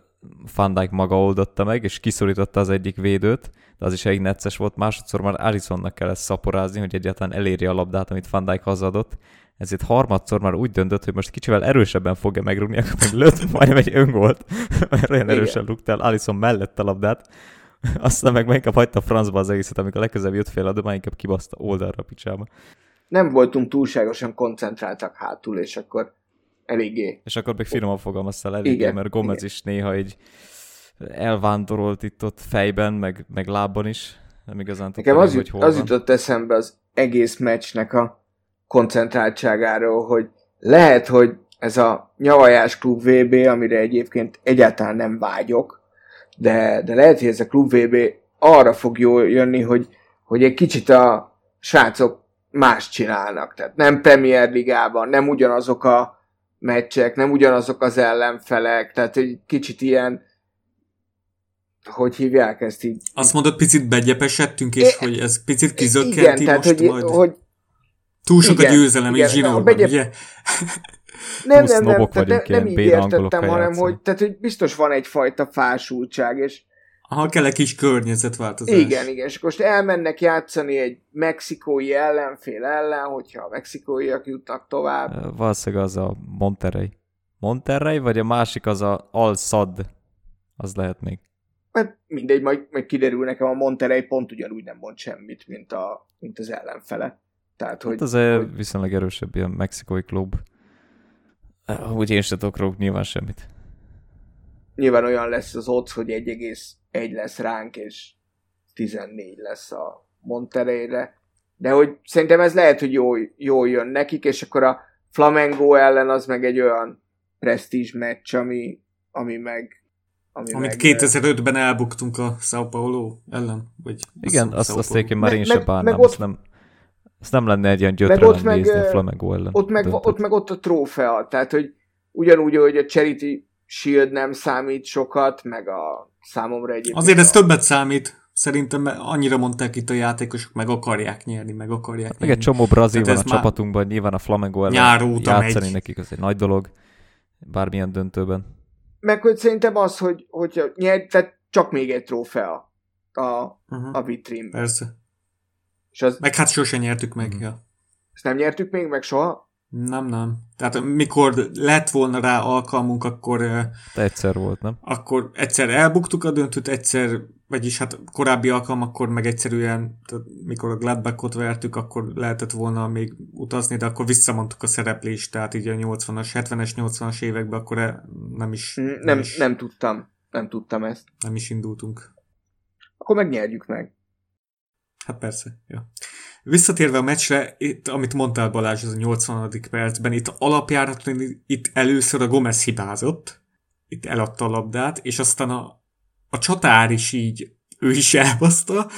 Van Dijk maga oldotta meg, és kiszorította az egyik védőt, de az is elég necces volt. Másodszor már Alissonnak kellett szaporázni, hogy egyáltalán elérje a labdát, amit Van Dijk hazadott. Ezért harmadszor már úgy döntött, hogy most kicsivel erősebben fogja megrúgni, akkor meg lőtt majdnem egy öngolt, mert olyan erősen rúgtál Alisson mellett a labdát. Aztán meg inkább hagyta a francba az egészet, amikor legközelebb jött fél adó, már inkább kibaszta oldalra a picsába. Nem voltunk túlságosan koncentráltak hátul, és akkor eléggé. És akkor még finoman fogalmaztál eléggé, igen, mert Gomez igen. is néha egy elvándorolt itt ott fejben, meg, meg lábban is. Nem igazán Nekem az, hogy hol az van. jutott eszembe az egész meccsnek a koncentráltságáról, hogy lehet, hogy ez a nyavajás klub VB, amire egyébként egyáltalán nem vágyok, de, de lehet, hogy ez a klub VB arra fog jól jönni, hogy, hogy egy kicsit a srácok más csinálnak. Tehát nem Premier Ligában, nem ugyanazok a meccsek, nem ugyanazok az ellenfelek, tehát egy kicsit ilyen hogy hívják ezt így? Azt mondod, picit begyepesedtünk, és é, hogy ez picit kizökkent igen, tehát, hogy, majd... hogy Túl sok igen, a győzelem igen, egy zsinórban, begyep... ugye? Nem, nem, nem, tehát ne, nem így értettem, hanem hogy, tehát, hogy biztos van egyfajta fásultság, és Aha, kell egy kis környezetváltozás. Igen, igen, és most elmennek játszani egy mexikói ellenfél ellen, hogyha a mexikóiak jutnak tovább. Valószínűleg az a Monterrey. Monterrey, vagy a másik az a Al-Sad? Az lehet még. Hát mindegy, majd, majd kiderül nekem a Monterrey pont ugyanúgy nem mond semmit, mint, a, mint az ellenfele. Tehát, hogy, hát az hogy... viszonylag erősebb ilyen mexikói klub. Úgy én sem tudok nyilván semmit. Nyilván olyan lesz az ott, hogy 1,1 lesz ránk, és 14 lesz a Monterrey-re. De hogy szerintem ez lehet, hogy jól, jól jön nekik, és akkor a Flamengo ellen az meg egy olyan presztízs meccs, ami, ami meg ami Amit 2005-ben elbuktunk a Sao Paulo ellen? Vagy Igen, azt, azt én már én sem bánnám, meg ott, nem, ez nem lenne egy ilyen gyötrelem nézni meg, a Flamengo ellen. Ott meg, ott meg ott a trófea, tehát hogy ugyanúgy, hogy a Charity Shield nem számít sokat, meg a számomra egyébként... Azért ez a... többet számít. Szerintem annyira mondták itt a játékosok, meg akarják nyerni, meg akarják nyerni. Meg egy csomó brazil van a csapatunkban, nyilván a Flamengo ellen játszani megy. nekik, az egy nagy dolog, bármilyen döntőben. Meg hogy szerintem az, hogy, hogy nyert, tehát csak még egy trófea a, uh-huh. a vitrínben. Persze. És az... Meg hát sose nyertük meg, mm. ja. Ezt nem nyertük még meg soha? Nem, nem. Tehát mikor lett volna rá alkalmunk, akkor... De egyszer volt, nem? Akkor egyszer elbuktuk a döntőt, egyszer, vagyis hát korábbi alkalom, akkor meg egyszerűen, tehát mikor a Gladbackot vertük, akkor lehetett volna még utazni, de akkor visszamondtuk a szereplést, tehát így a 80-as, 70-es, 80-as években akkor e- nem is... Nem, nem, is, nem tudtam. Nem tudtam ezt. Nem is indultunk. Akkor megnyerjük meg. Hát persze, ja. Visszatérve a meccsre, itt, amit mondtál Balázs, az a 80. percben, itt alapjáraton itt először a Gomez hibázott, itt eladta a labdát, és aztán a, a csatár is így, ő is elbaszta,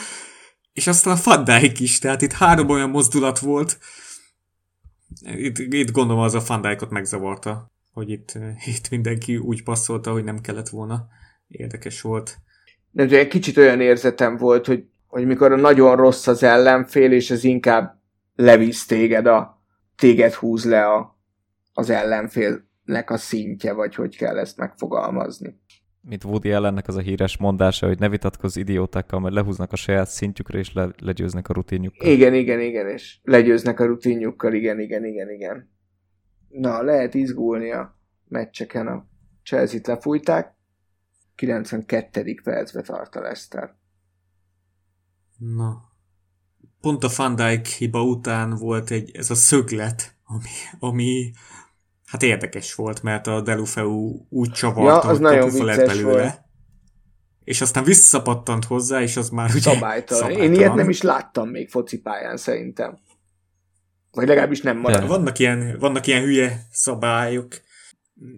és aztán a Fandijk is, tehát itt három olyan mozdulat volt, itt, itt gondolom az a Fandijkot megzavarta, hogy itt, itt mindenki úgy passzolta, hogy nem kellett volna. Érdekes volt. Nem, egy kicsit olyan érzetem volt, hogy hogy mikor nagyon rossz az ellenfél, és ez inkább levisz téged a, téged húz le a, az ellenfélnek a szintje, vagy hogy kell ezt megfogalmazni. Mint Woody ellennek az a híres mondása, hogy ne vitatkozz idiótákkal, mert lehúznak a saját szintjükre, és le, legyőznek a rutinjukkal. Igen, igen, igen, és legyőznek a rutinjukkal, igen, igen, igen, igen. Na, lehet izgulni a meccseken, a Chelsea-t lefújták, 92. percbe tart a Leicester. Na. Pont a Van Dijk hiba után volt egy, ez a szöglet, ami, ami hát érdekes volt, mert a Delufeu úgy csavarta, Ja, az hogy nagyon kapufa lett vicces belőle. volt. És aztán visszapattant hozzá, és az már ugye Szabálytalan. Én ilyet nem is láttam még focipályán szerintem. Vagy legalábbis nem marad. Vannak ilyen, vannak ilyen hülye szabályok,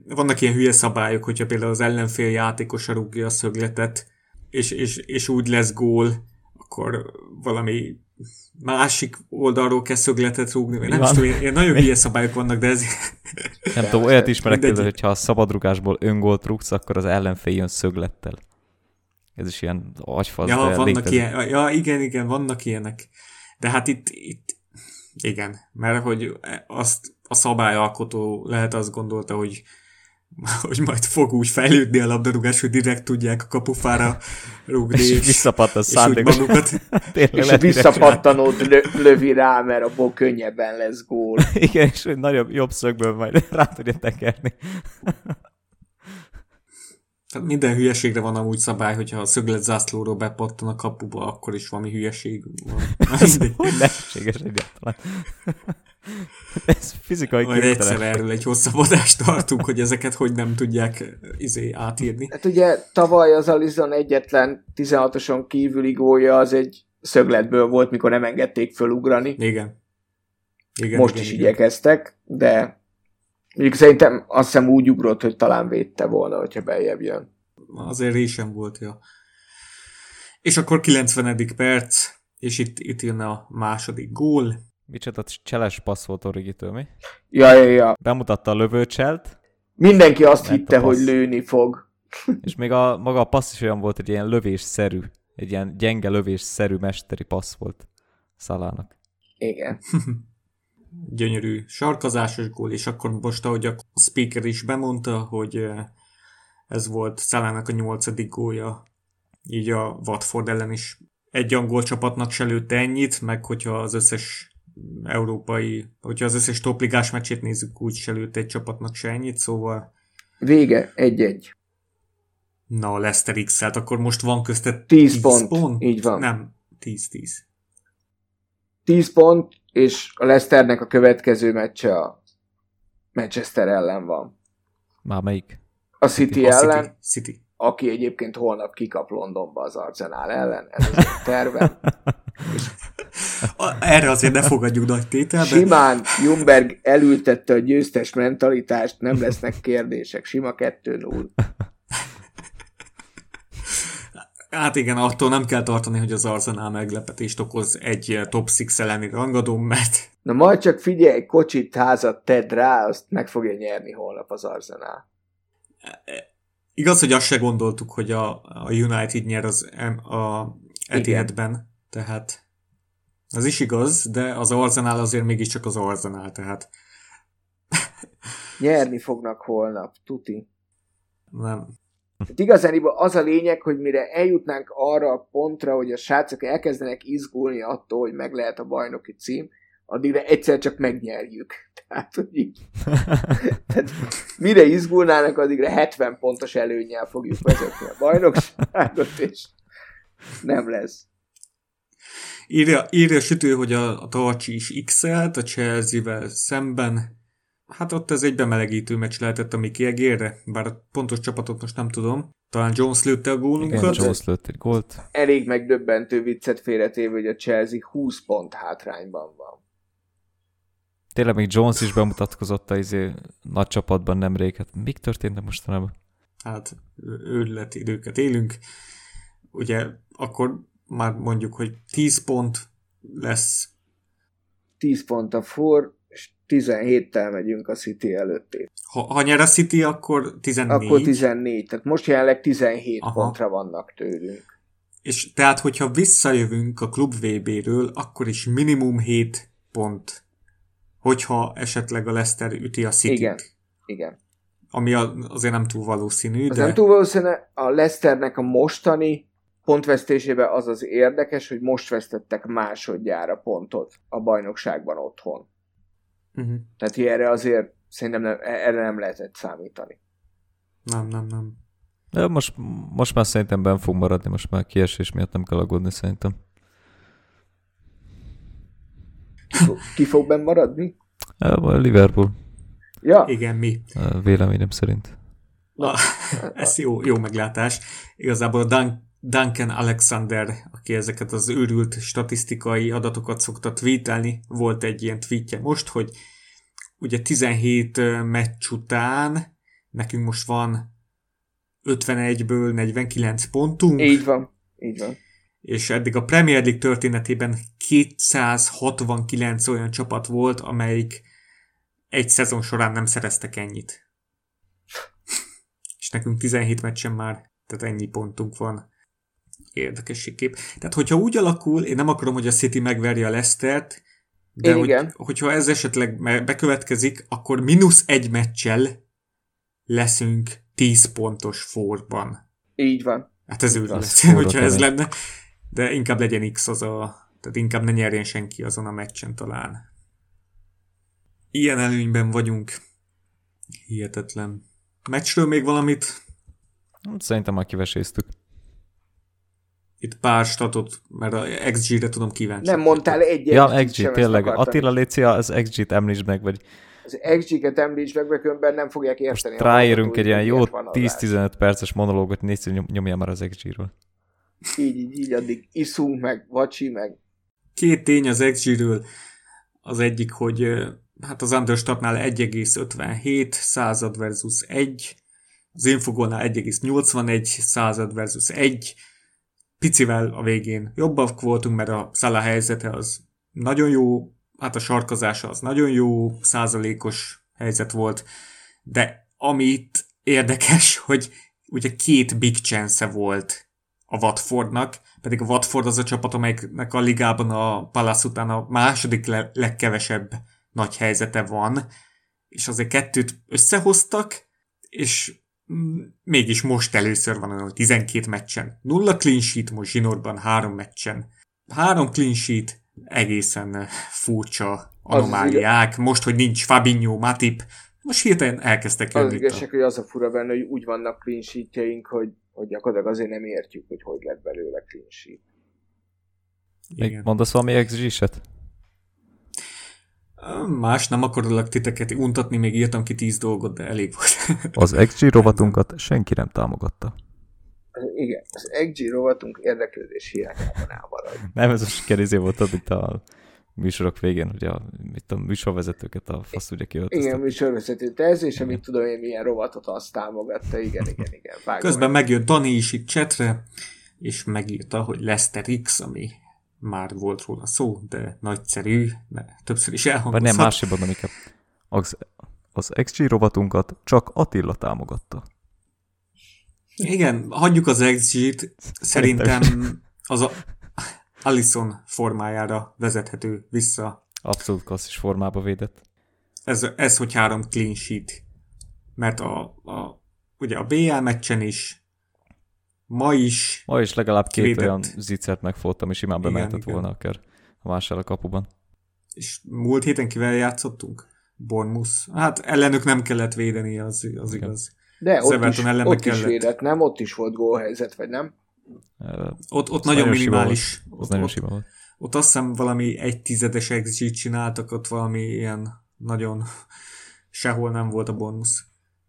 vannak ilyen hülye szabályok, hogyha például az ellenfél játékosa rúgja a szögletet, és, és, és úgy lesz gól, akkor valami másik oldalról kell szögletet rúgni, vagy nem is tudom, ilyen, nagyon hülye szabályok vannak, de ez... Nem tudom, olyat ismerek Mindegy. például, hogyha a szabadrugásból öngolt rúgsz, akkor az ellenfél jön szöglettel. Ez is ilyen agyfasz, ja, vannak ilyen, ja, igen, igen, vannak ilyenek. De hát itt, itt igen, mert hogy azt a szabályalkotó lehet azt gondolta, hogy hogy majd fog úgy fejlődni a labdarúgás, hogy direkt tudják a kapufára rúgni, És és, visszapattan szándékos. magukat, És visszapattanót lö- lövi rá, mert abból könnyebben lesz gól. Igen, és hogy nagyobb, jobb szögből majd rá tudja tekerni. tehát minden hülyeségre van amúgy szabály, hogyha a szöglet zászlóról bepattan a kapuba, akkor is valami hülyeség van. Ez hogy lehetséges egyáltalán? Ez fizikai Majd egyszer képtelen. erről egy hosszabb adást tartunk, hogy ezeket hogy nem tudják izé átírni. Hát ugye tavaly az Alizon egyetlen 16-oson kívüli gólja az egy szögletből volt, mikor nem engedték fölugrani. Igen. igen Most igen, is igen. igyekeztek, de mondjuk szerintem azt hiszem úgy ugrott, hogy talán védte volna, hogyha beljebb jön. Azért résem volt, ja. És akkor 90. perc, és itt, itt jön a második gól. Micsoda cseles passz volt Origitől, mi? Ja, ja, ja. Bemutatta a lövőcselt, Mindenki azt hitte, hogy lőni fog. és még a, maga a passz is olyan volt, egy ilyen lövésszerű, egy ilyen gyenge lövésszerű mesteri passz volt Szalának. Igen. Gyönyörű sarkazásos gól, és akkor most, ahogy a speaker is bemondta, hogy eh, ez volt Szalának a nyolcadik gólja, így a Watford ellen is egy angol csapatnak se lőtte ennyit, meg hogyha az összes európai, hogyha az összes topligás meccsét nézzük, úgy se lőtte egy csapatnak se ennyit, szóval Vége, egy-egy. na, a Leicester x akkor most van köztet 10 pont, így van. Nem, 10-10. 10 pont, és a Leicesternek a következő meccse a Manchester ellen van. Már melyik? A City A ellen, City. City. aki egyébként holnap kikap Londonba az Arsenal ellen, ez az én tervem. Erre azért ne fogadjuk nagy tételbe. Simán Jumberg elültette a győztes mentalitást, nem lesznek kérdések. Sima 2-0. Hát igen, attól nem kell tartani, hogy az Arsenal meglepetést okoz egy top 6 elleni rangadó, mert Na majd csak figyelj, kocsit, házat tedd rá, azt meg fogja nyerni holnap az Arsenal. igaz, hogy azt se gondoltuk, hogy a, a United nyer az a Etihadben, tehát az is igaz, de az Arsenal azért mégiscsak az Arsenal, tehát Nyerni fognak holnap, tuti. nem. Tehát igazán az a lényeg, hogy mire eljutnánk arra a pontra, hogy a srácok elkezdenek izgulni attól, hogy meg lehet a bajnoki cím, addigra egyszer csak megnyerjük. Tehát, hogy így, tehát mire izgulnának, addigra 70 pontos előnyel fogjuk vezetni a bajnokságot, és nem lesz. Írja, írja a sütő, hogy a, a Tarcsi is x a Chelsea-vel szemben. Hát ott ez egy bemelegítő meccs lehetett a Miki egérre, bár a pontos csapatot most nem tudom. Talán Jones lőtte a Igen, gólunkat. Jones lőtt egy gólt. Elég megdöbbentő viccet félretéve, hogy a Chelsea 20 pont hátrányban van. Tényleg még Jones is bemutatkozott a izé, nagy csapatban nemrég. Hát mik történtek mostanában? hát őrület időket élünk. Ugye akkor már mondjuk, hogy 10 pont lesz. 10 pont a for, és 17-tel megyünk a City előtté. Ha, ha nyer a City, akkor 14. Akkor 14, tehát most jelenleg 17 Aha. pontra vannak tőlünk. És tehát, hogyha visszajövünk a klub VB-ről, akkor is minimum 7 pont hogyha esetleg a Leicester üti a city Igen. Igen. Ami azért nem túl valószínű, Az de nem túl valószínű, a Leicesternek a mostani pontvesztésében az az érdekes, hogy most vesztettek másodjára pontot a bajnokságban otthon. uh-huh. Tehát erre azért szerintem nem, erre nem lehetett számítani. nem, nem, nem. De most, most már szerintem benn fog maradni, most már kiesés miatt nem kell aggódni szerintem. Ki fog, benn maradni? A Liverpool, Ja, Igen, mi? a véleményem szerint. Na, ez jó, jó meglátás. Igazából Dun- Duncan Alexander, aki ezeket az őrült statisztikai adatokat szokta tweetelni, volt egy ilyen tweetje most, hogy ugye 17 ö, meccs után nekünk most van 51-ből 49 pontunk, így van. Így van. és eddig a Premier League történetében 269 olyan csapat volt, amelyik egy szezon során nem szereztek ennyit. És nekünk 17 meccsen már, tehát ennyi pontunk van. Érdekességkép. Tehát, hogyha úgy alakul, én nem akarom, hogy a City megverje a Leicestert, de Én hogy, igen. hogyha ez esetleg bekövetkezik, akkor mínusz egy meccsel leszünk 10 pontos forban. Így van. Hát ez őrület, furcsa hogyha ez lenne. De inkább legyen X az a... Tehát inkább ne nyerjen senki azon a meccsen talán. Ilyen előnyben vagyunk. Hihetetlen. Meccsről még valamit? Szerintem már kiveséztük. Itt pár statot, mert a XG-re tudom kíváncsi. Nem mondtál egy Ja, XG, tényleg. Attila Lécia, az XG-t említsd meg, vagy Az XG-ket említs meg, mert különben nem fogják érteni. most ráérünk egy ilyen hogy jó miért van adás. 10-15 perces monológot, nézd, nyom, nyomja már az XG-ről. Így, így, így, addig iszunk meg, vacsi meg. Két tény az XG-ről. Az egyik, hogy hát az Understatnál 1,57 század versus 1, az Infogolnál 1,81 század versus 1, picivel a végén. Jobbak voltunk, mert a Salah helyzete az nagyon jó, hát a sarkazása az nagyon jó, százalékos helyzet volt, de ami itt érdekes, hogy ugye két big chance volt a Watfordnak, pedig a Watford az a csapat, amelynek a ligában a Palace után a második le- legkevesebb nagy helyzete van, és azért kettőt összehoztak, és mégis most először van olyan, hogy 12 meccsen. Nulla clean sheet most zsinórban három meccsen. Három clean sheet, egészen eh, furcsa anomáliák. Most, hogy nincs Fabinho, Matip, most hirtelen elkezdtek Az jönni. itt a- igazság, hogy az a fura benne, hogy úgy vannak clean sheetjeink, hogy, hogy gyakorlatilag azért nem értjük, hogy hogy lett belőle clean sheet. Még mondasz valami XG-set? Más nem akarok titeket untatni, még írtam ki 10 dolgot, de elég volt. Az XG rovatunkat senki nem támogatta. Igen, az XG rovatunk érdeklődés hiányában elmarad. Nem, ez a sikerizé volt itt a műsorok végén, hogy a, itt a műsorvezetőket a fasz ugye Igen, kiöltöztek. műsorvezető ez, és amit tudom én, milyen rovatot azt támogatta. Igen, igen, igen. Vágom Közben megjött Dani is itt chatre, és megírta, hogy Lester X, ami már volt róla szó, de nagyszerű, mert többször is Vagy elhangozhat. nem, másképp mondom inkább. Az, az XG rovatunkat csak Attila támogatta. Igen, hagyjuk az XG-t, szerintem az a Allison formájára vezethető vissza. Abszolút klasszis formába védett. Ez, ez hogy három clean sheet. Mert a, a, ugye a BL meccsen is, ma is, Ma is legalább két Kivétett. olyan zicert megfogtam, és Igen, bemehetett igen. volna akár a vásár a kapuban. és múlt héten kivel játszottunk? Bournemouth. Hát ellenük nem kellett védeni, az, az Igen. igaz. De ott, is, ellen ott meg is kellett. védett, nem? Ott is volt gólhelyzet, vagy nem? Ö, Ott, ott nagyon nagyon minimális. Az Ott, nagyon ott, volt. ott azt hiszem valami egy tizedes XG csináltak, ott valami ilyen nagyon sehol nem volt a bónusz.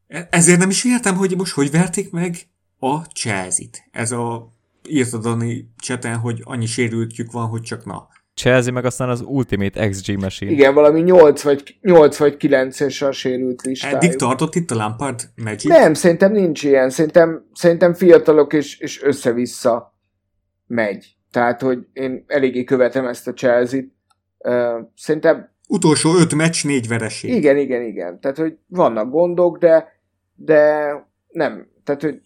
E- Ezért nem is értem, hogy most hogy verték meg a Chelsea-t. Ez a írta Dani cseten, hogy annyi sérültjük van, hogy csak na. Chelsea meg aztán az Ultimate XG Machine. Igen, valami 8 vagy, 8 vagy 9-es a sérült listájuk. Eddig tartott itt a Lampard Magic? Nem, szerintem nincs ilyen. Szerintem, szerintem fiatalok és, és össze-vissza megy. Tehát, hogy én eléggé követem ezt a Chelsea-t. Szerintem Utolsó öt meccs, négy vereség. igen, igen, igen. Tehát, hogy vannak gondok, de, de nem. Tehát, hogy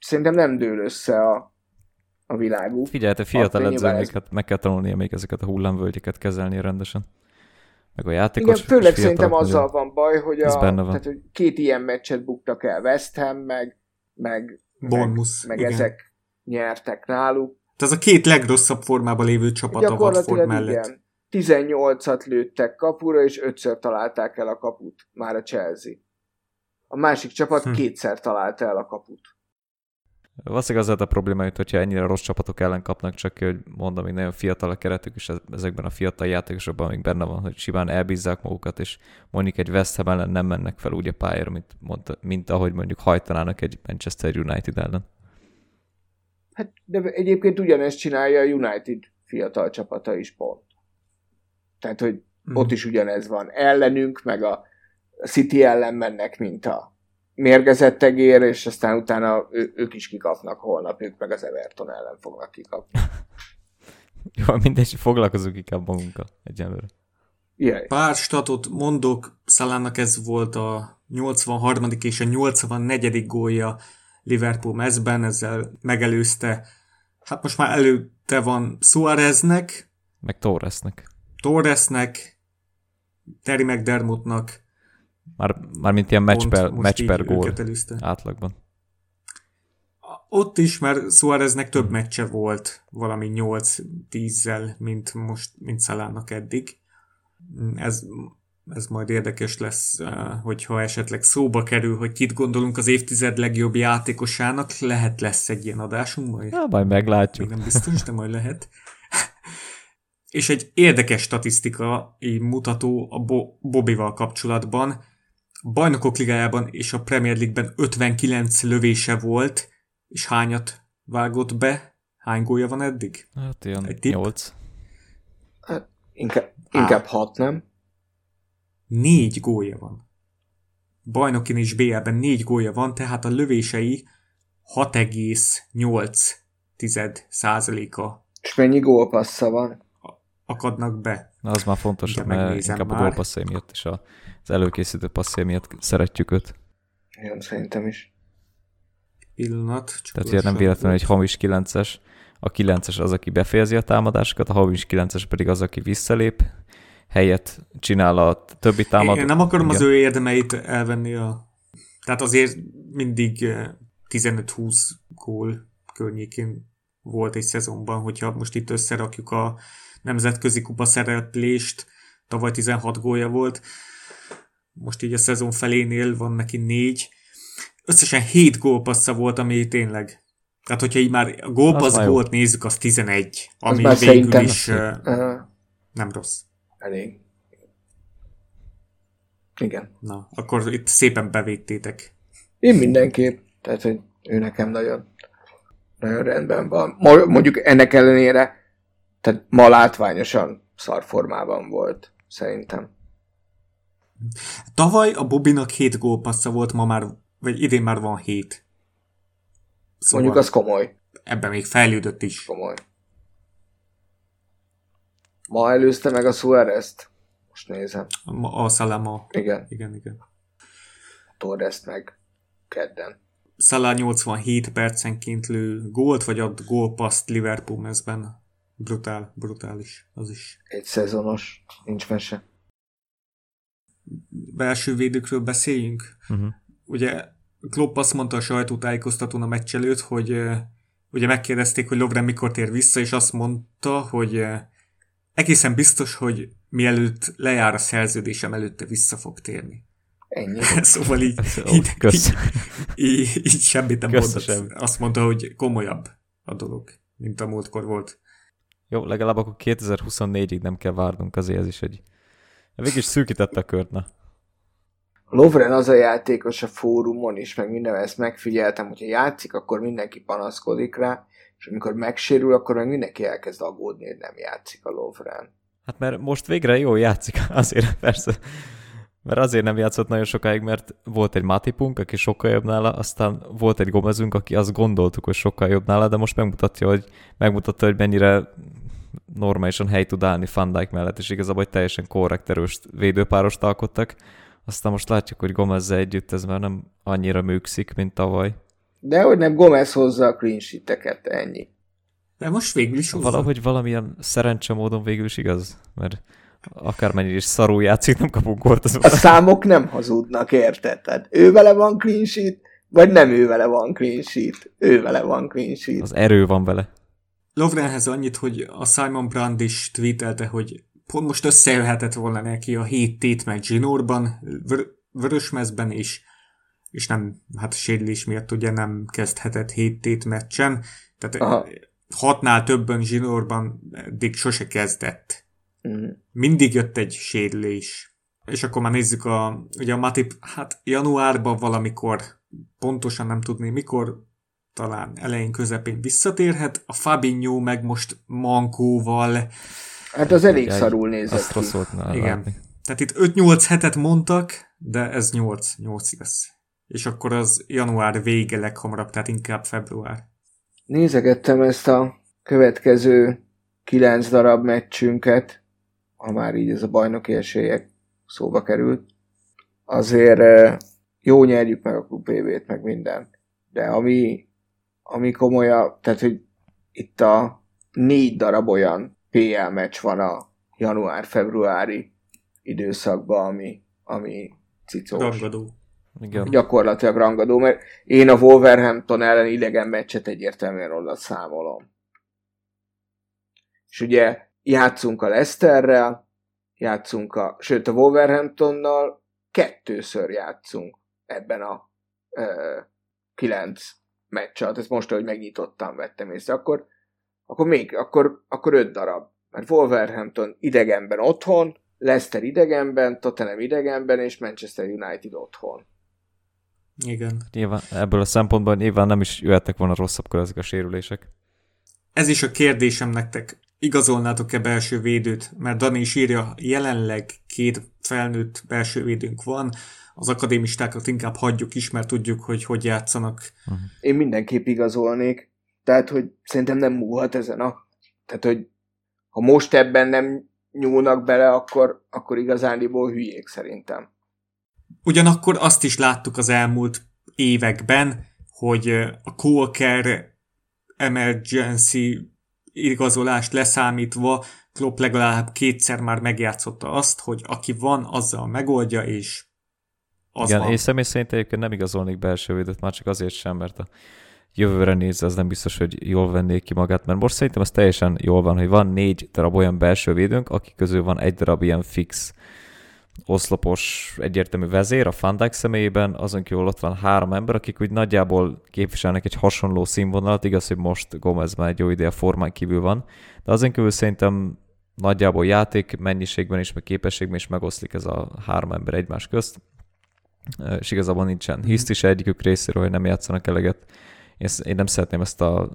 szerintem nem dől össze a, a világuk. Figyelj, te fiatal Attól nyilván edző, még ez- hát meg kell tanulnia még ezeket a hullámvölgyeket kezelni rendesen. meg a játékos. Igen, főleg szerintem azzal van baj, hogy, a, van. Tehát, hogy két ilyen meccset buktak el West Ham, meg, meg, Bonus, meg, meg ezek nyertek náluk. Tehát az a két legrosszabb formában lévő csapat a Watford mellett. Igen. 18-at lőttek kapura, és ötször találták el a kaput, már a Chelsea. A másik csapat hm. kétszer találta el a kaput. Valószínűleg az a probléma, hogyha ennyire rossz csapatok ellen kapnak, csak hogy mondom, hogy nagyon fiatal a keretük, és ezekben a fiatal játékosokban még benne van, hogy simán elbízzák magukat, és mondjuk egy West Ham ellen nem mennek fel úgy a pályára, mint, mondta, mint ahogy mondjuk hajtanának egy Manchester United ellen. Hát, de egyébként ugyanezt csinálja a United fiatal csapata is pont. Tehát, hogy mm. ott is ugyanez van. Ellenünk, meg a City ellen mennek, mint a mérgezett egér, és aztán utána ő, ők is kikapnak holnap, ők meg az Everton ellen fognak kikapni. Jó, mindegy, foglalkozunk inkább magunkkal egyenlőre. Jaj. Pár statot mondok, Szalának ez volt a 83. és a 84. gólja Liverpool mezben, ezzel megelőzte, hát most már előtte van Suáreznek, meg Torresnek. Torresnek, Terry McDermottnak, már, mint ilyen match per, match per gól átlagban. Ott is, mert Suáreznek több meccse volt, valami 8-10-zel, mint most, mint Szalának eddig. Ez, ez majd érdekes lesz, eh, hogyha esetleg szóba kerül, hogy kit gondolunk az évtized legjobb játékosának, lehet lesz egy ilyen adásunk majd. Ja, majd meglátjuk. Még nem biztos, de majd lehet. És egy érdekes statisztikai mutató a Bo- Bobival kapcsolatban, bajnokok ligájában és a Premier League-ben 59 lövése volt, és hányat vágott be? Hány gólja van eddig? Hát ilyen Egy 8. Hát, inkább, inkább 6, nem? Négy gólja van. Bajnokin és BL-ben négy gólja van, tehát a lövései 6,8 százaléka. És mennyi gólpassza van? Akadnak be. Na, az már fontos, mert inkább már. a gólpasszai miatt a az előkészítő passzé miatt szeretjük őt. Igen, szerintem is. Pillanat. Tehát ugye nem véletlenül egy hamis 9-es, a 9-es az, aki befejezi a támadásokat, a hamis 9-es pedig az, aki visszalép, helyet csinál a többi támadó. Én nem akarom Igen. az ő érdemeit elvenni a... Tehát azért mindig 15-20 eh, gól környékén volt egy szezonban, hogyha most itt összerakjuk a nemzetközi kupa szereplést, tavaly 16 gólja volt, most így a szezon felénél van neki négy. Összesen hét gólpassza volt, ami tényleg tehát, hogyha így már a gólpassz gólt nézzük, az 11, ami az végül is uh, nem rossz. Elég. Igen. Na, akkor itt szépen bevédtétek. Én mindenképp. Tehát, hogy ő nekem nagyon, nagyon rendben van. Mondjuk ennek ellenére, tehát ma látványosan szarformában volt, szerintem. Tavaly a Bobinak 7 gólpassza volt, ma már, vagy idén már van 7. Szóval Mondjuk az komoly. Ebben még fejlődött is. Komoly. Ma előzte meg a Suárez-t. Most nézem. A, a Salama. Igen. Igen, igen. Torres meg kedden. Salah 87 percenként lő gólt, vagy ad gólpaszt Liverpool mezben. Brutál, brutális, az is. Egy szezonos, nincs mese belső védőkről beszéljünk. Uh-huh. Ugye Klopp azt mondta a sajtótájékoztatón a meccs előtt, hogy uh, ugye megkérdezték, hogy Lovren mikor tér vissza, és azt mondta, hogy uh, egészen biztos, hogy mielőtt lejár a szerződésem előtte vissza fog térni. Ennyi. szóval így, így, így, így, így semmit nem mondott. Sem. Azt mondta, hogy komolyabb a dolog, mint a múltkor volt. Jó, legalább akkor 2024-ig nem kell várnunk, azért ez is egy Végig is szűkítette a kört, na. Lovren az a játékos a fórumon is, meg minden ezt megfigyeltem, hogyha játszik, akkor mindenki panaszkodik rá, és amikor megsérül, akkor meg mindenki elkezd aggódni, hogy nem játszik a Lovren. Hát mert most végre jó játszik, azért persze. Mert azért nem játszott nagyon sokáig, mert volt egy Matipunk, aki sokkal jobb nála, aztán volt egy Gomezünk, aki azt gondoltuk, hogy sokkal jobb nála, de most megmutatja, hogy, megmutatta, hogy mennyire normálisan hely tud állni Van Dijk mellett, és igazából hogy teljesen korrekt erős védőpárost alkottak. Aztán most látjuk, hogy gomez együtt ez már nem annyira műkszik, mint tavaly. De hogy nem Gomez hozza a clean sheet ennyi. De most végül is hozza. Valahogy valamilyen szerencse módon végül is igaz, mert akármennyire is szarul játszik, nem kapunk gólt. Az a számok nem hazudnak, érted? Tehát ő vele van clean sheet, vagy nem ő vele van clean sheet. Ő vele van clean sheet. Az erő van vele. Lovrenhez annyit, hogy a Simon Brand is tweetelte, hogy pont most összejöhetett volna neki a hét tét meg Zsinórban, vör- Vörösmezben is, és nem, hát sérülés miatt ugye nem kezdhetett hét tét meccsen, tehát Aha. hatnál többen Zsinórban eddig sose kezdett. Mm. Mindig jött egy sérülés. És akkor már nézzük a, ugye a Matip, hát januárban valamikor, pontosan nem tudni mikor, talán elején közepén visszatérhet, a Fabinho meg most Mankóval. Hát az elég szarul nézett Azt rossz volt Igen. Látni. Tehát itt 5-8 hetet mondtak, de ez 8, 8 lesz. És akkor az január vége leghamarabb, tehát inkább február. Nézegettem ezt a következő 9 darab meccsünket, ha már így ez a bajnoki esélyek szóba került. Azért jó nyerjük meg a klub t meg minden. De ami, ami komolyabb, tehát hogy itt a négy darab olyan PL meccs van a január-februári időszakban, ami, ami cicós. Rangadó. Igen. Gyakorlatilag rangadó, mert én a Wolverhampton ellen idegen meccset egyértelműen onnan számolom. És ugye játszunk a Leicesterrel, játszunk a, sőt a Wolverhamptonnal kettőször játszunk ebben a ö, kilenc meccs alatt. Ezt most, hogy megnyitottam, vettem észre. Akkor, akkor még, akkor, akkor öt darab. Mert Wolverhampton idegenben otthon, Leicester idegenben, Tottenham idegenben, és Manchester United otthon. Igen. Nyilván, ebből a szempontból nyilván nem is jöhettek volna rosszabbkor ezek a sérülések. Ez is a kérdésem nektek. Igazolnátok-e belső védőt? Mert Dani is írja, jelenleg két felnőtt belső védőnk van, az akadémistákat inkább hagyjuk is, mert tudjuk, hogy hogy játszanak. Uh-huh. Én mindenképp igazolnék. Tehát, hogy szerintem nem múlhat ezen a... Tehát, hogy ha most ebben nem nyúlnak bele, akkor, akkor igazániból hülyék szerintem. Ugyanakkor azt is láttuk az elmúlt években, hogy a Colker emergency igazolást leszámítva Klopp legalább kétszer már megjátszotta azt, hogy aki van, azzal megoldja, és az Igen, van. és személy szerint egyébként nem igazolnék belső védőt, már csak azért sem, mert a jövőre nézve az nem biztos, hogy jól vennék ki magát, mert most szerintem ez teljesen jól van, hogy van négy darab olyan belső védőnk, akik közül van egy darab ilyen fix oszlopos egyértelmű vezér a Fandák személyében, azon kívül ott van három ember, akik úgy nagyjából képviselnek egy hasonló színvonalat, igaz, hogy most Gomez már egy jó ideje formán kívül van, de azon kívül szerintem nagyjából játék mennyiségben és meg képességben is megoszlik ez a három ember egymás közt, és igazából nincsen hiszt is egyikük részéről, hogy nem játszanak eleget. Én nem szeretném ezt a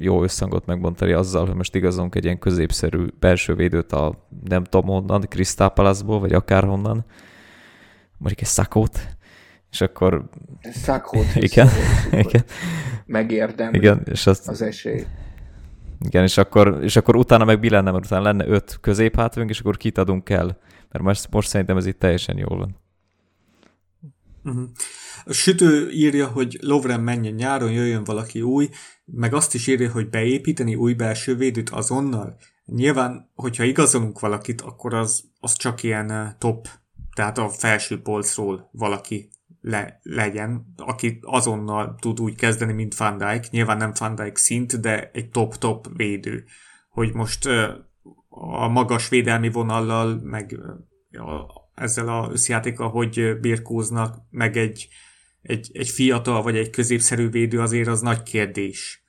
jó összhangot megbontani azzal, hogy most igazolunk egy ilyen középszerű belső védőt a nem tudom honnan, Crystal Palace-ból, vagy akárhonnan, mondjuk egy szakót, és akkor... Szakót igen, igen. Megérdem igen, és azt, az esély. Igen, és akkor, és akkor utána meg mi lenne, mert utána lenne öt középhátvünk, és akkor kit adunk el. Mert most, most szerintem ez itt teljesen jól van. Uh-huh. A sütő írja, hogy Lovren menjen nyáron, jöjjön valaki új, meg azt is írja, hogy beépíteni új belső védőt azonnal. Nyilván, hogyha igazolunk valakit, akkor az, az csak ilyen eh, top, tehát a felső polcról valaki le, legyen, aki azonnal tud úgy kezdeni, mint Van Dijk. Nyilván nem Van Dijk szint, de egy top-top védő. Hogy most eh, a magas védelmi vonallal, meg eh, ezzel a összjátékkal, hogy birkóznak, meg egy egy, egy fiatal vagy egy középszerű védő azért az nagy kérdés.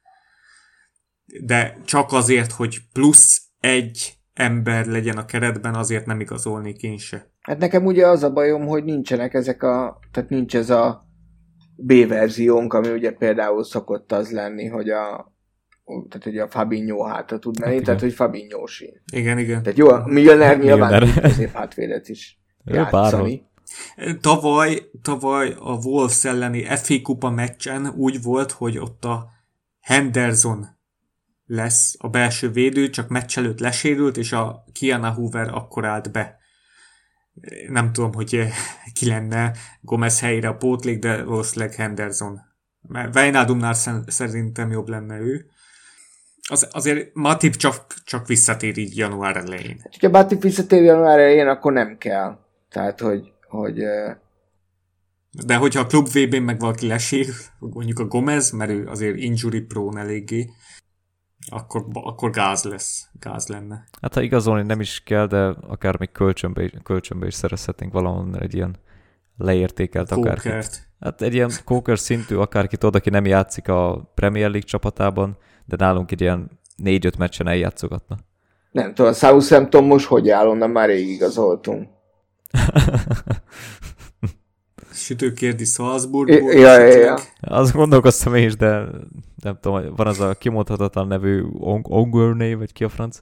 De csak azért, hogy plusz egy ember legyen a keretben, azért nem igazolnék én se. Hát nekem ugye az a bajom, hogy nincsenek ezek a, tehát nincs ez a B-verziónk, ami ugye például szokott az lenni, hogy a tehát hogy a Fabinho hátra tud menni, hát tehát hogy Fabinho sín. Igen, igen. Tehát jó, a Milner nyilván középhátvédet is játszani. Tavaly, tavaly a Wolves elleni FA kupa meccsen úgy volt, hogy ott a Henderson lesz a belső védő, csak meccs előtt lesérült, és a Kiana Hoover akkor állt be. Nem tudom, hogy ki lenne Gomez helyére a pótlék, de valószínűleg Henderson. Mert Wijnaldumnál szerintem jobb lenne ő. az, azért Matip csak, csak visszatér így január elején. Hát, hogyha Matip visszatér január elején, akkor nem kell. Tehát, hogy, hogy de hogyha a klub VB-n meg valaki lesér, mondjuk a Gomez, mert ő azért injury prone eléggé, akkor, akkor gáz lesz, gáz lenne. Hát ha igazolni nem is kell, de akár még kölcsönbe, kölcsönbe is szerezhetnénk valahol egy ilyen leértékelt akárkit. Hát egy ilyen kóker szintű akárkit oda, aki nem játszik a Premier League csapatában, de nálunk egy ilyen négy-öt meccsen eljátszogatna. Nem tudom, a Southampton most hogy áll, onnan már rég igazoltunk. Sütő kérdi Salzburgból. Ja, ja, ja. Azt gondolkoztam én is, de nem tudom, van az a kimondhatatlan nevű Ongörné, vagy ki a franc?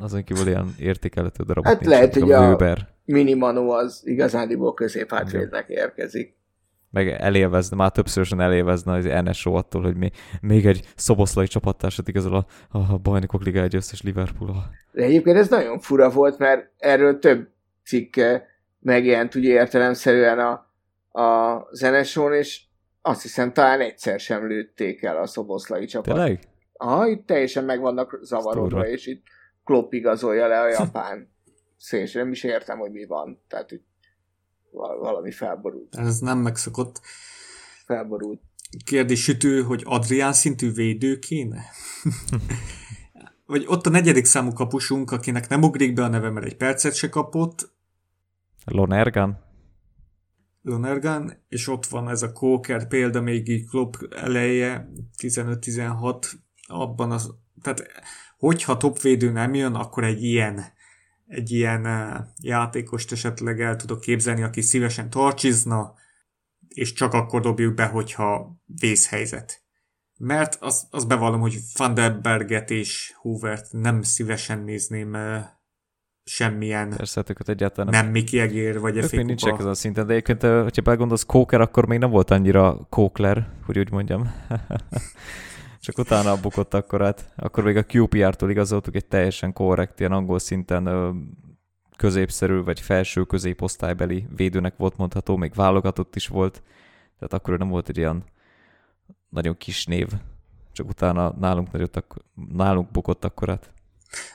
Azon kívül ilyen értékelhető darab. Hát lehet, hogy a, a Minimanu az igazániból középhátvédnek érkezik. Meg elélvezne, már többszörösen elélvezne az NSO attól, hogy még, még egy szoboszlai csapattársat igazol a, a bajnokok liga egy összes liverpool De egyébként ez nagyon fura volt, mert erről több cikke megjelent ugye értelemszerűen a, a zenesón, és azt hiszem talán egyszer sem lőtték el a szoboszlai csapat. Tényleg? Aha, itt teljesen meg vannak zavarodva, és itt Klopp igazolja le a japán szélső. Nem is értem, hogy mi van. Tehát hogy valami felborult. Ez nem megszokott. Felborult. Kérdés sütő, hogy Adrián szintű védő kéne? Vagy ott a negyedik számú kapusunk, akinek nem ugrik be a neve, mert egy percet se kapott, Lonergan? Lonergan, és ott van ez a Kóker példa még így Klopp eleje, 15-16, abban az, tehát hogyha topvédő nem jön, akkor egy ilyen egy ilyen uh, játékost esetleg el tudok képzelni, aki szívesen tarcsizna, és csak akkor dobjuk be, hogyha vészhelyzet. Mert az, az bevallom, hogy Van der Berget és Hoovert nem szívesen nézném semmilyen Persze, őket egyáltalán nem. nem Miki Egér, vagy Ők még nincsenek ezen a szinten, de egyébként, hogyha begondolsz, Kóker akkor még nem volt annyira Kókler, hogy úgy mondjam. Csak utána bukott akkor át. Akkor még a QPR-tól igazoltuk egy teljesen korrekt, ilyen angol szinten középszerű vagy felső középosztálybeli védőnek volt mondható, még válogatott is volt, tehát akkor nem volt egy ilyen nagyon kis név, csak utána nálunk, nagyot, nálunk bukott akkor át.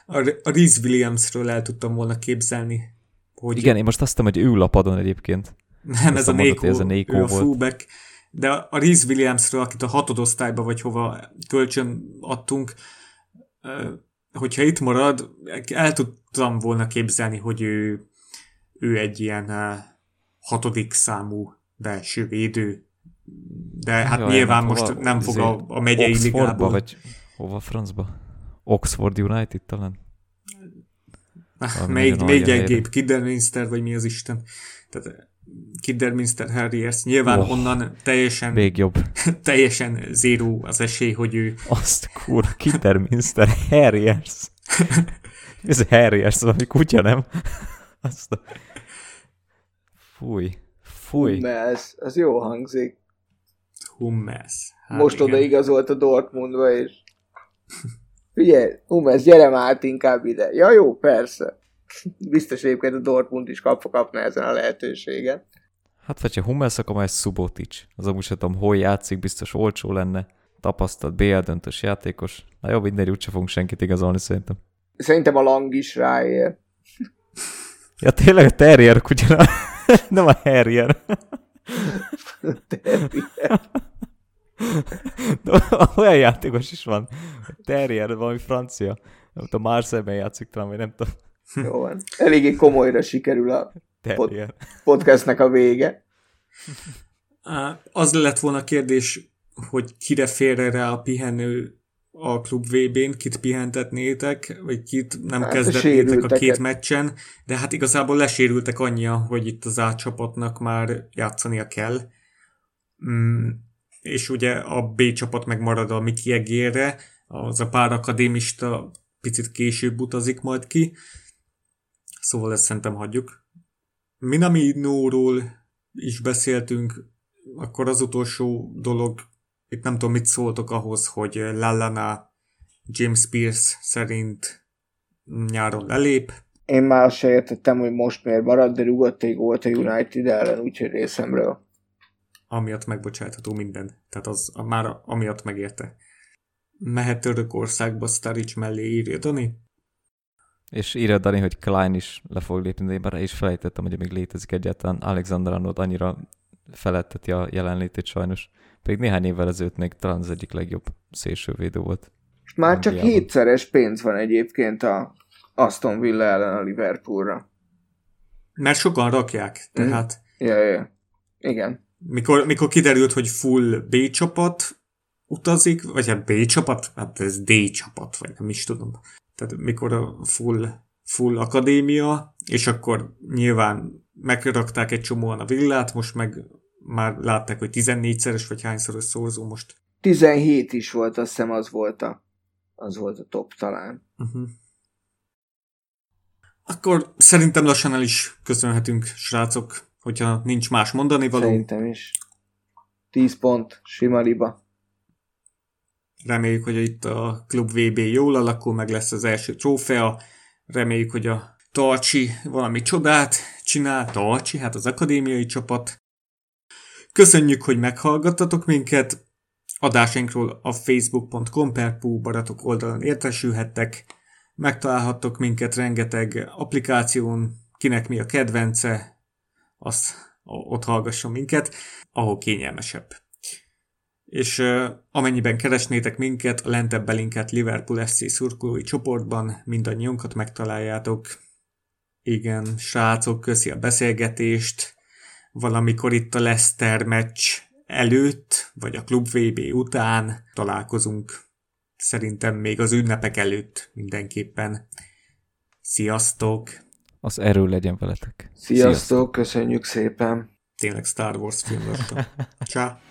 A, a Reese Williamsről el tudtam volna képzelni. Hogy Igen, én most azt hiszem, hogy ő lapadon egyébként. Nem, ez a, Néko, ez a Néko ő volt. a fullback. De a Reese Williamsről, akit a hatodosztályba vagy hova kölcsön adtunk, hogyha itt marad, el tudtam volna képzelni, hogy ő, ő egy ilyen hatodik számú belső védő, de hát Jaj, nyilván hát most nem fog a, a megyei ligába. vagy hova francba? Oxford United talán? Ah, még, még gyengébb, Kidderminster, vagy mi az Isten. Tehát eh, Kidderminster Harriers, nyilván oh, onnan teljesen még jobb. teljesen zéró az esély, hogy ő... Azt kur, Kidderminster Harriers. Ez Harriers, valami kutya, nem? Azt a... Fúj, fúj. Hummels, az jó hangzik. Hummels. Hát Most igen. oda igazolt a Dortmundba, és Ugye, Hummels, gyere már át inkább ide. Ja jó, persze. Biztos egyébként a Dortmund is kapva kapna ezen a lehetőségen. Hát, vagy ha Hummels, akkor majd Subotic. Az amúgy sem tudom, hol játszik, biztos olcsó lenne. Tapasztalt BL döntős játékos. Na jó, mindegy, úgyse fogunk senkit igazolni szerintem. Szerintem a Lang is ráér. Ja, tényleg a Terrier kutya, nem a Harrier. Terrier. De olyan játékos is van. Terrier, valami francia. Nem tudom, Marseille-ben játszik talán, vagy nem tudom. Jó van. Eléggé komolyra sikerül a pod- podcastnek a vége. Az lett volna a kérdés, hogy kire férre rá a pihenő a klub VB-n, kit pihentetnétek, vagy kit nem hát kezdetnétek a, a két meccsen, de hát igazából lesérültek annyian, hogy itt az átcsapatnak már játszania kell. Mm, és ugye a B csapat megmarad a Miki Egérre, az a pár akadémista picit később utazik majd ki, szóval ezt szerintem hagyjuk. Minami Nóról is beszéltünk, akkor az utolsó dolog, itt nem tudom, mit szóltok ahhoz, hogy Lallana James Pierce szerint nyáron lelép. Én már azt se értettem, hogy most miért marad, de rugott egy gólt a United ellen, úgyhogy részemről amiatt megbocsátható minden. Tehát az már amiatt megérte. mehet Törökországba Staric mellé, írja Dani. És írja Dani, hogy Klein is le fog lépni, de én már is felejtettem, hogy még létezik egyáltalán. Alexander Arnold annyira feletteti a jelenlétét sajnos. Pedig néhány évvel ezelőtt még talán az egyik legjobb szélsővédő volt. Már csak hétszeres pénz van egyébként a Aston Villa ellen a Liverpoolra. Mert sokan rakják, mhm. tehát... Mm. Ja, ja. Igen. Mikor, mikor kiderült, hogy full B csapat utazik, vagy hát B csapat, hát ez D csapat, vagy nem is tudom. Tehát mikor a full, full akadémia, és akkor nyilván megrakták egy csomóan a villát, most meg már látták, hogy 14-szeres vagy hányszoros szorzó most. 17 is volt, azt hiszem az volt a, az volt a top talán. Uh-huh. Akkor szerintem lassan el is köszönhetünk, srácok, hogyha nincs más mondani való. Szerintem is. 10 pont, sima liba. Reméljük, hogy itt a Klub VB jól alakul, meg lesz az első trófea. Reméljük, hogy a Tarcsi valami csodát csinál. Tarcsi, hát az akadémiai csapat. Köszönjük, hogy meghallgattatok minket. Adásainkról a facebook.com per baratok oldalon értesülhettek. Megtalálhattok minket rengeteg applikáción, kinek mi a kedvence, az ott hallgasson minket, ahol kényelmesebb. És amennyiben keresnétek minket, a lentebb belinket Liverpool FC szurkolói csoportban mindannyiunkat megtaláljátok. Igen, srácok, köszi a beszélgetést. Valamikor itt a Leicester meccs előtt, vagy a Klub VB után találkozunk szerintem még az ünnepek előtt mindenképpen. Sziasztok! Az erő legyen veletek. Sziasztok, Sziasztok. köszönjük szépen! Tényleg Star Wars film Ciao.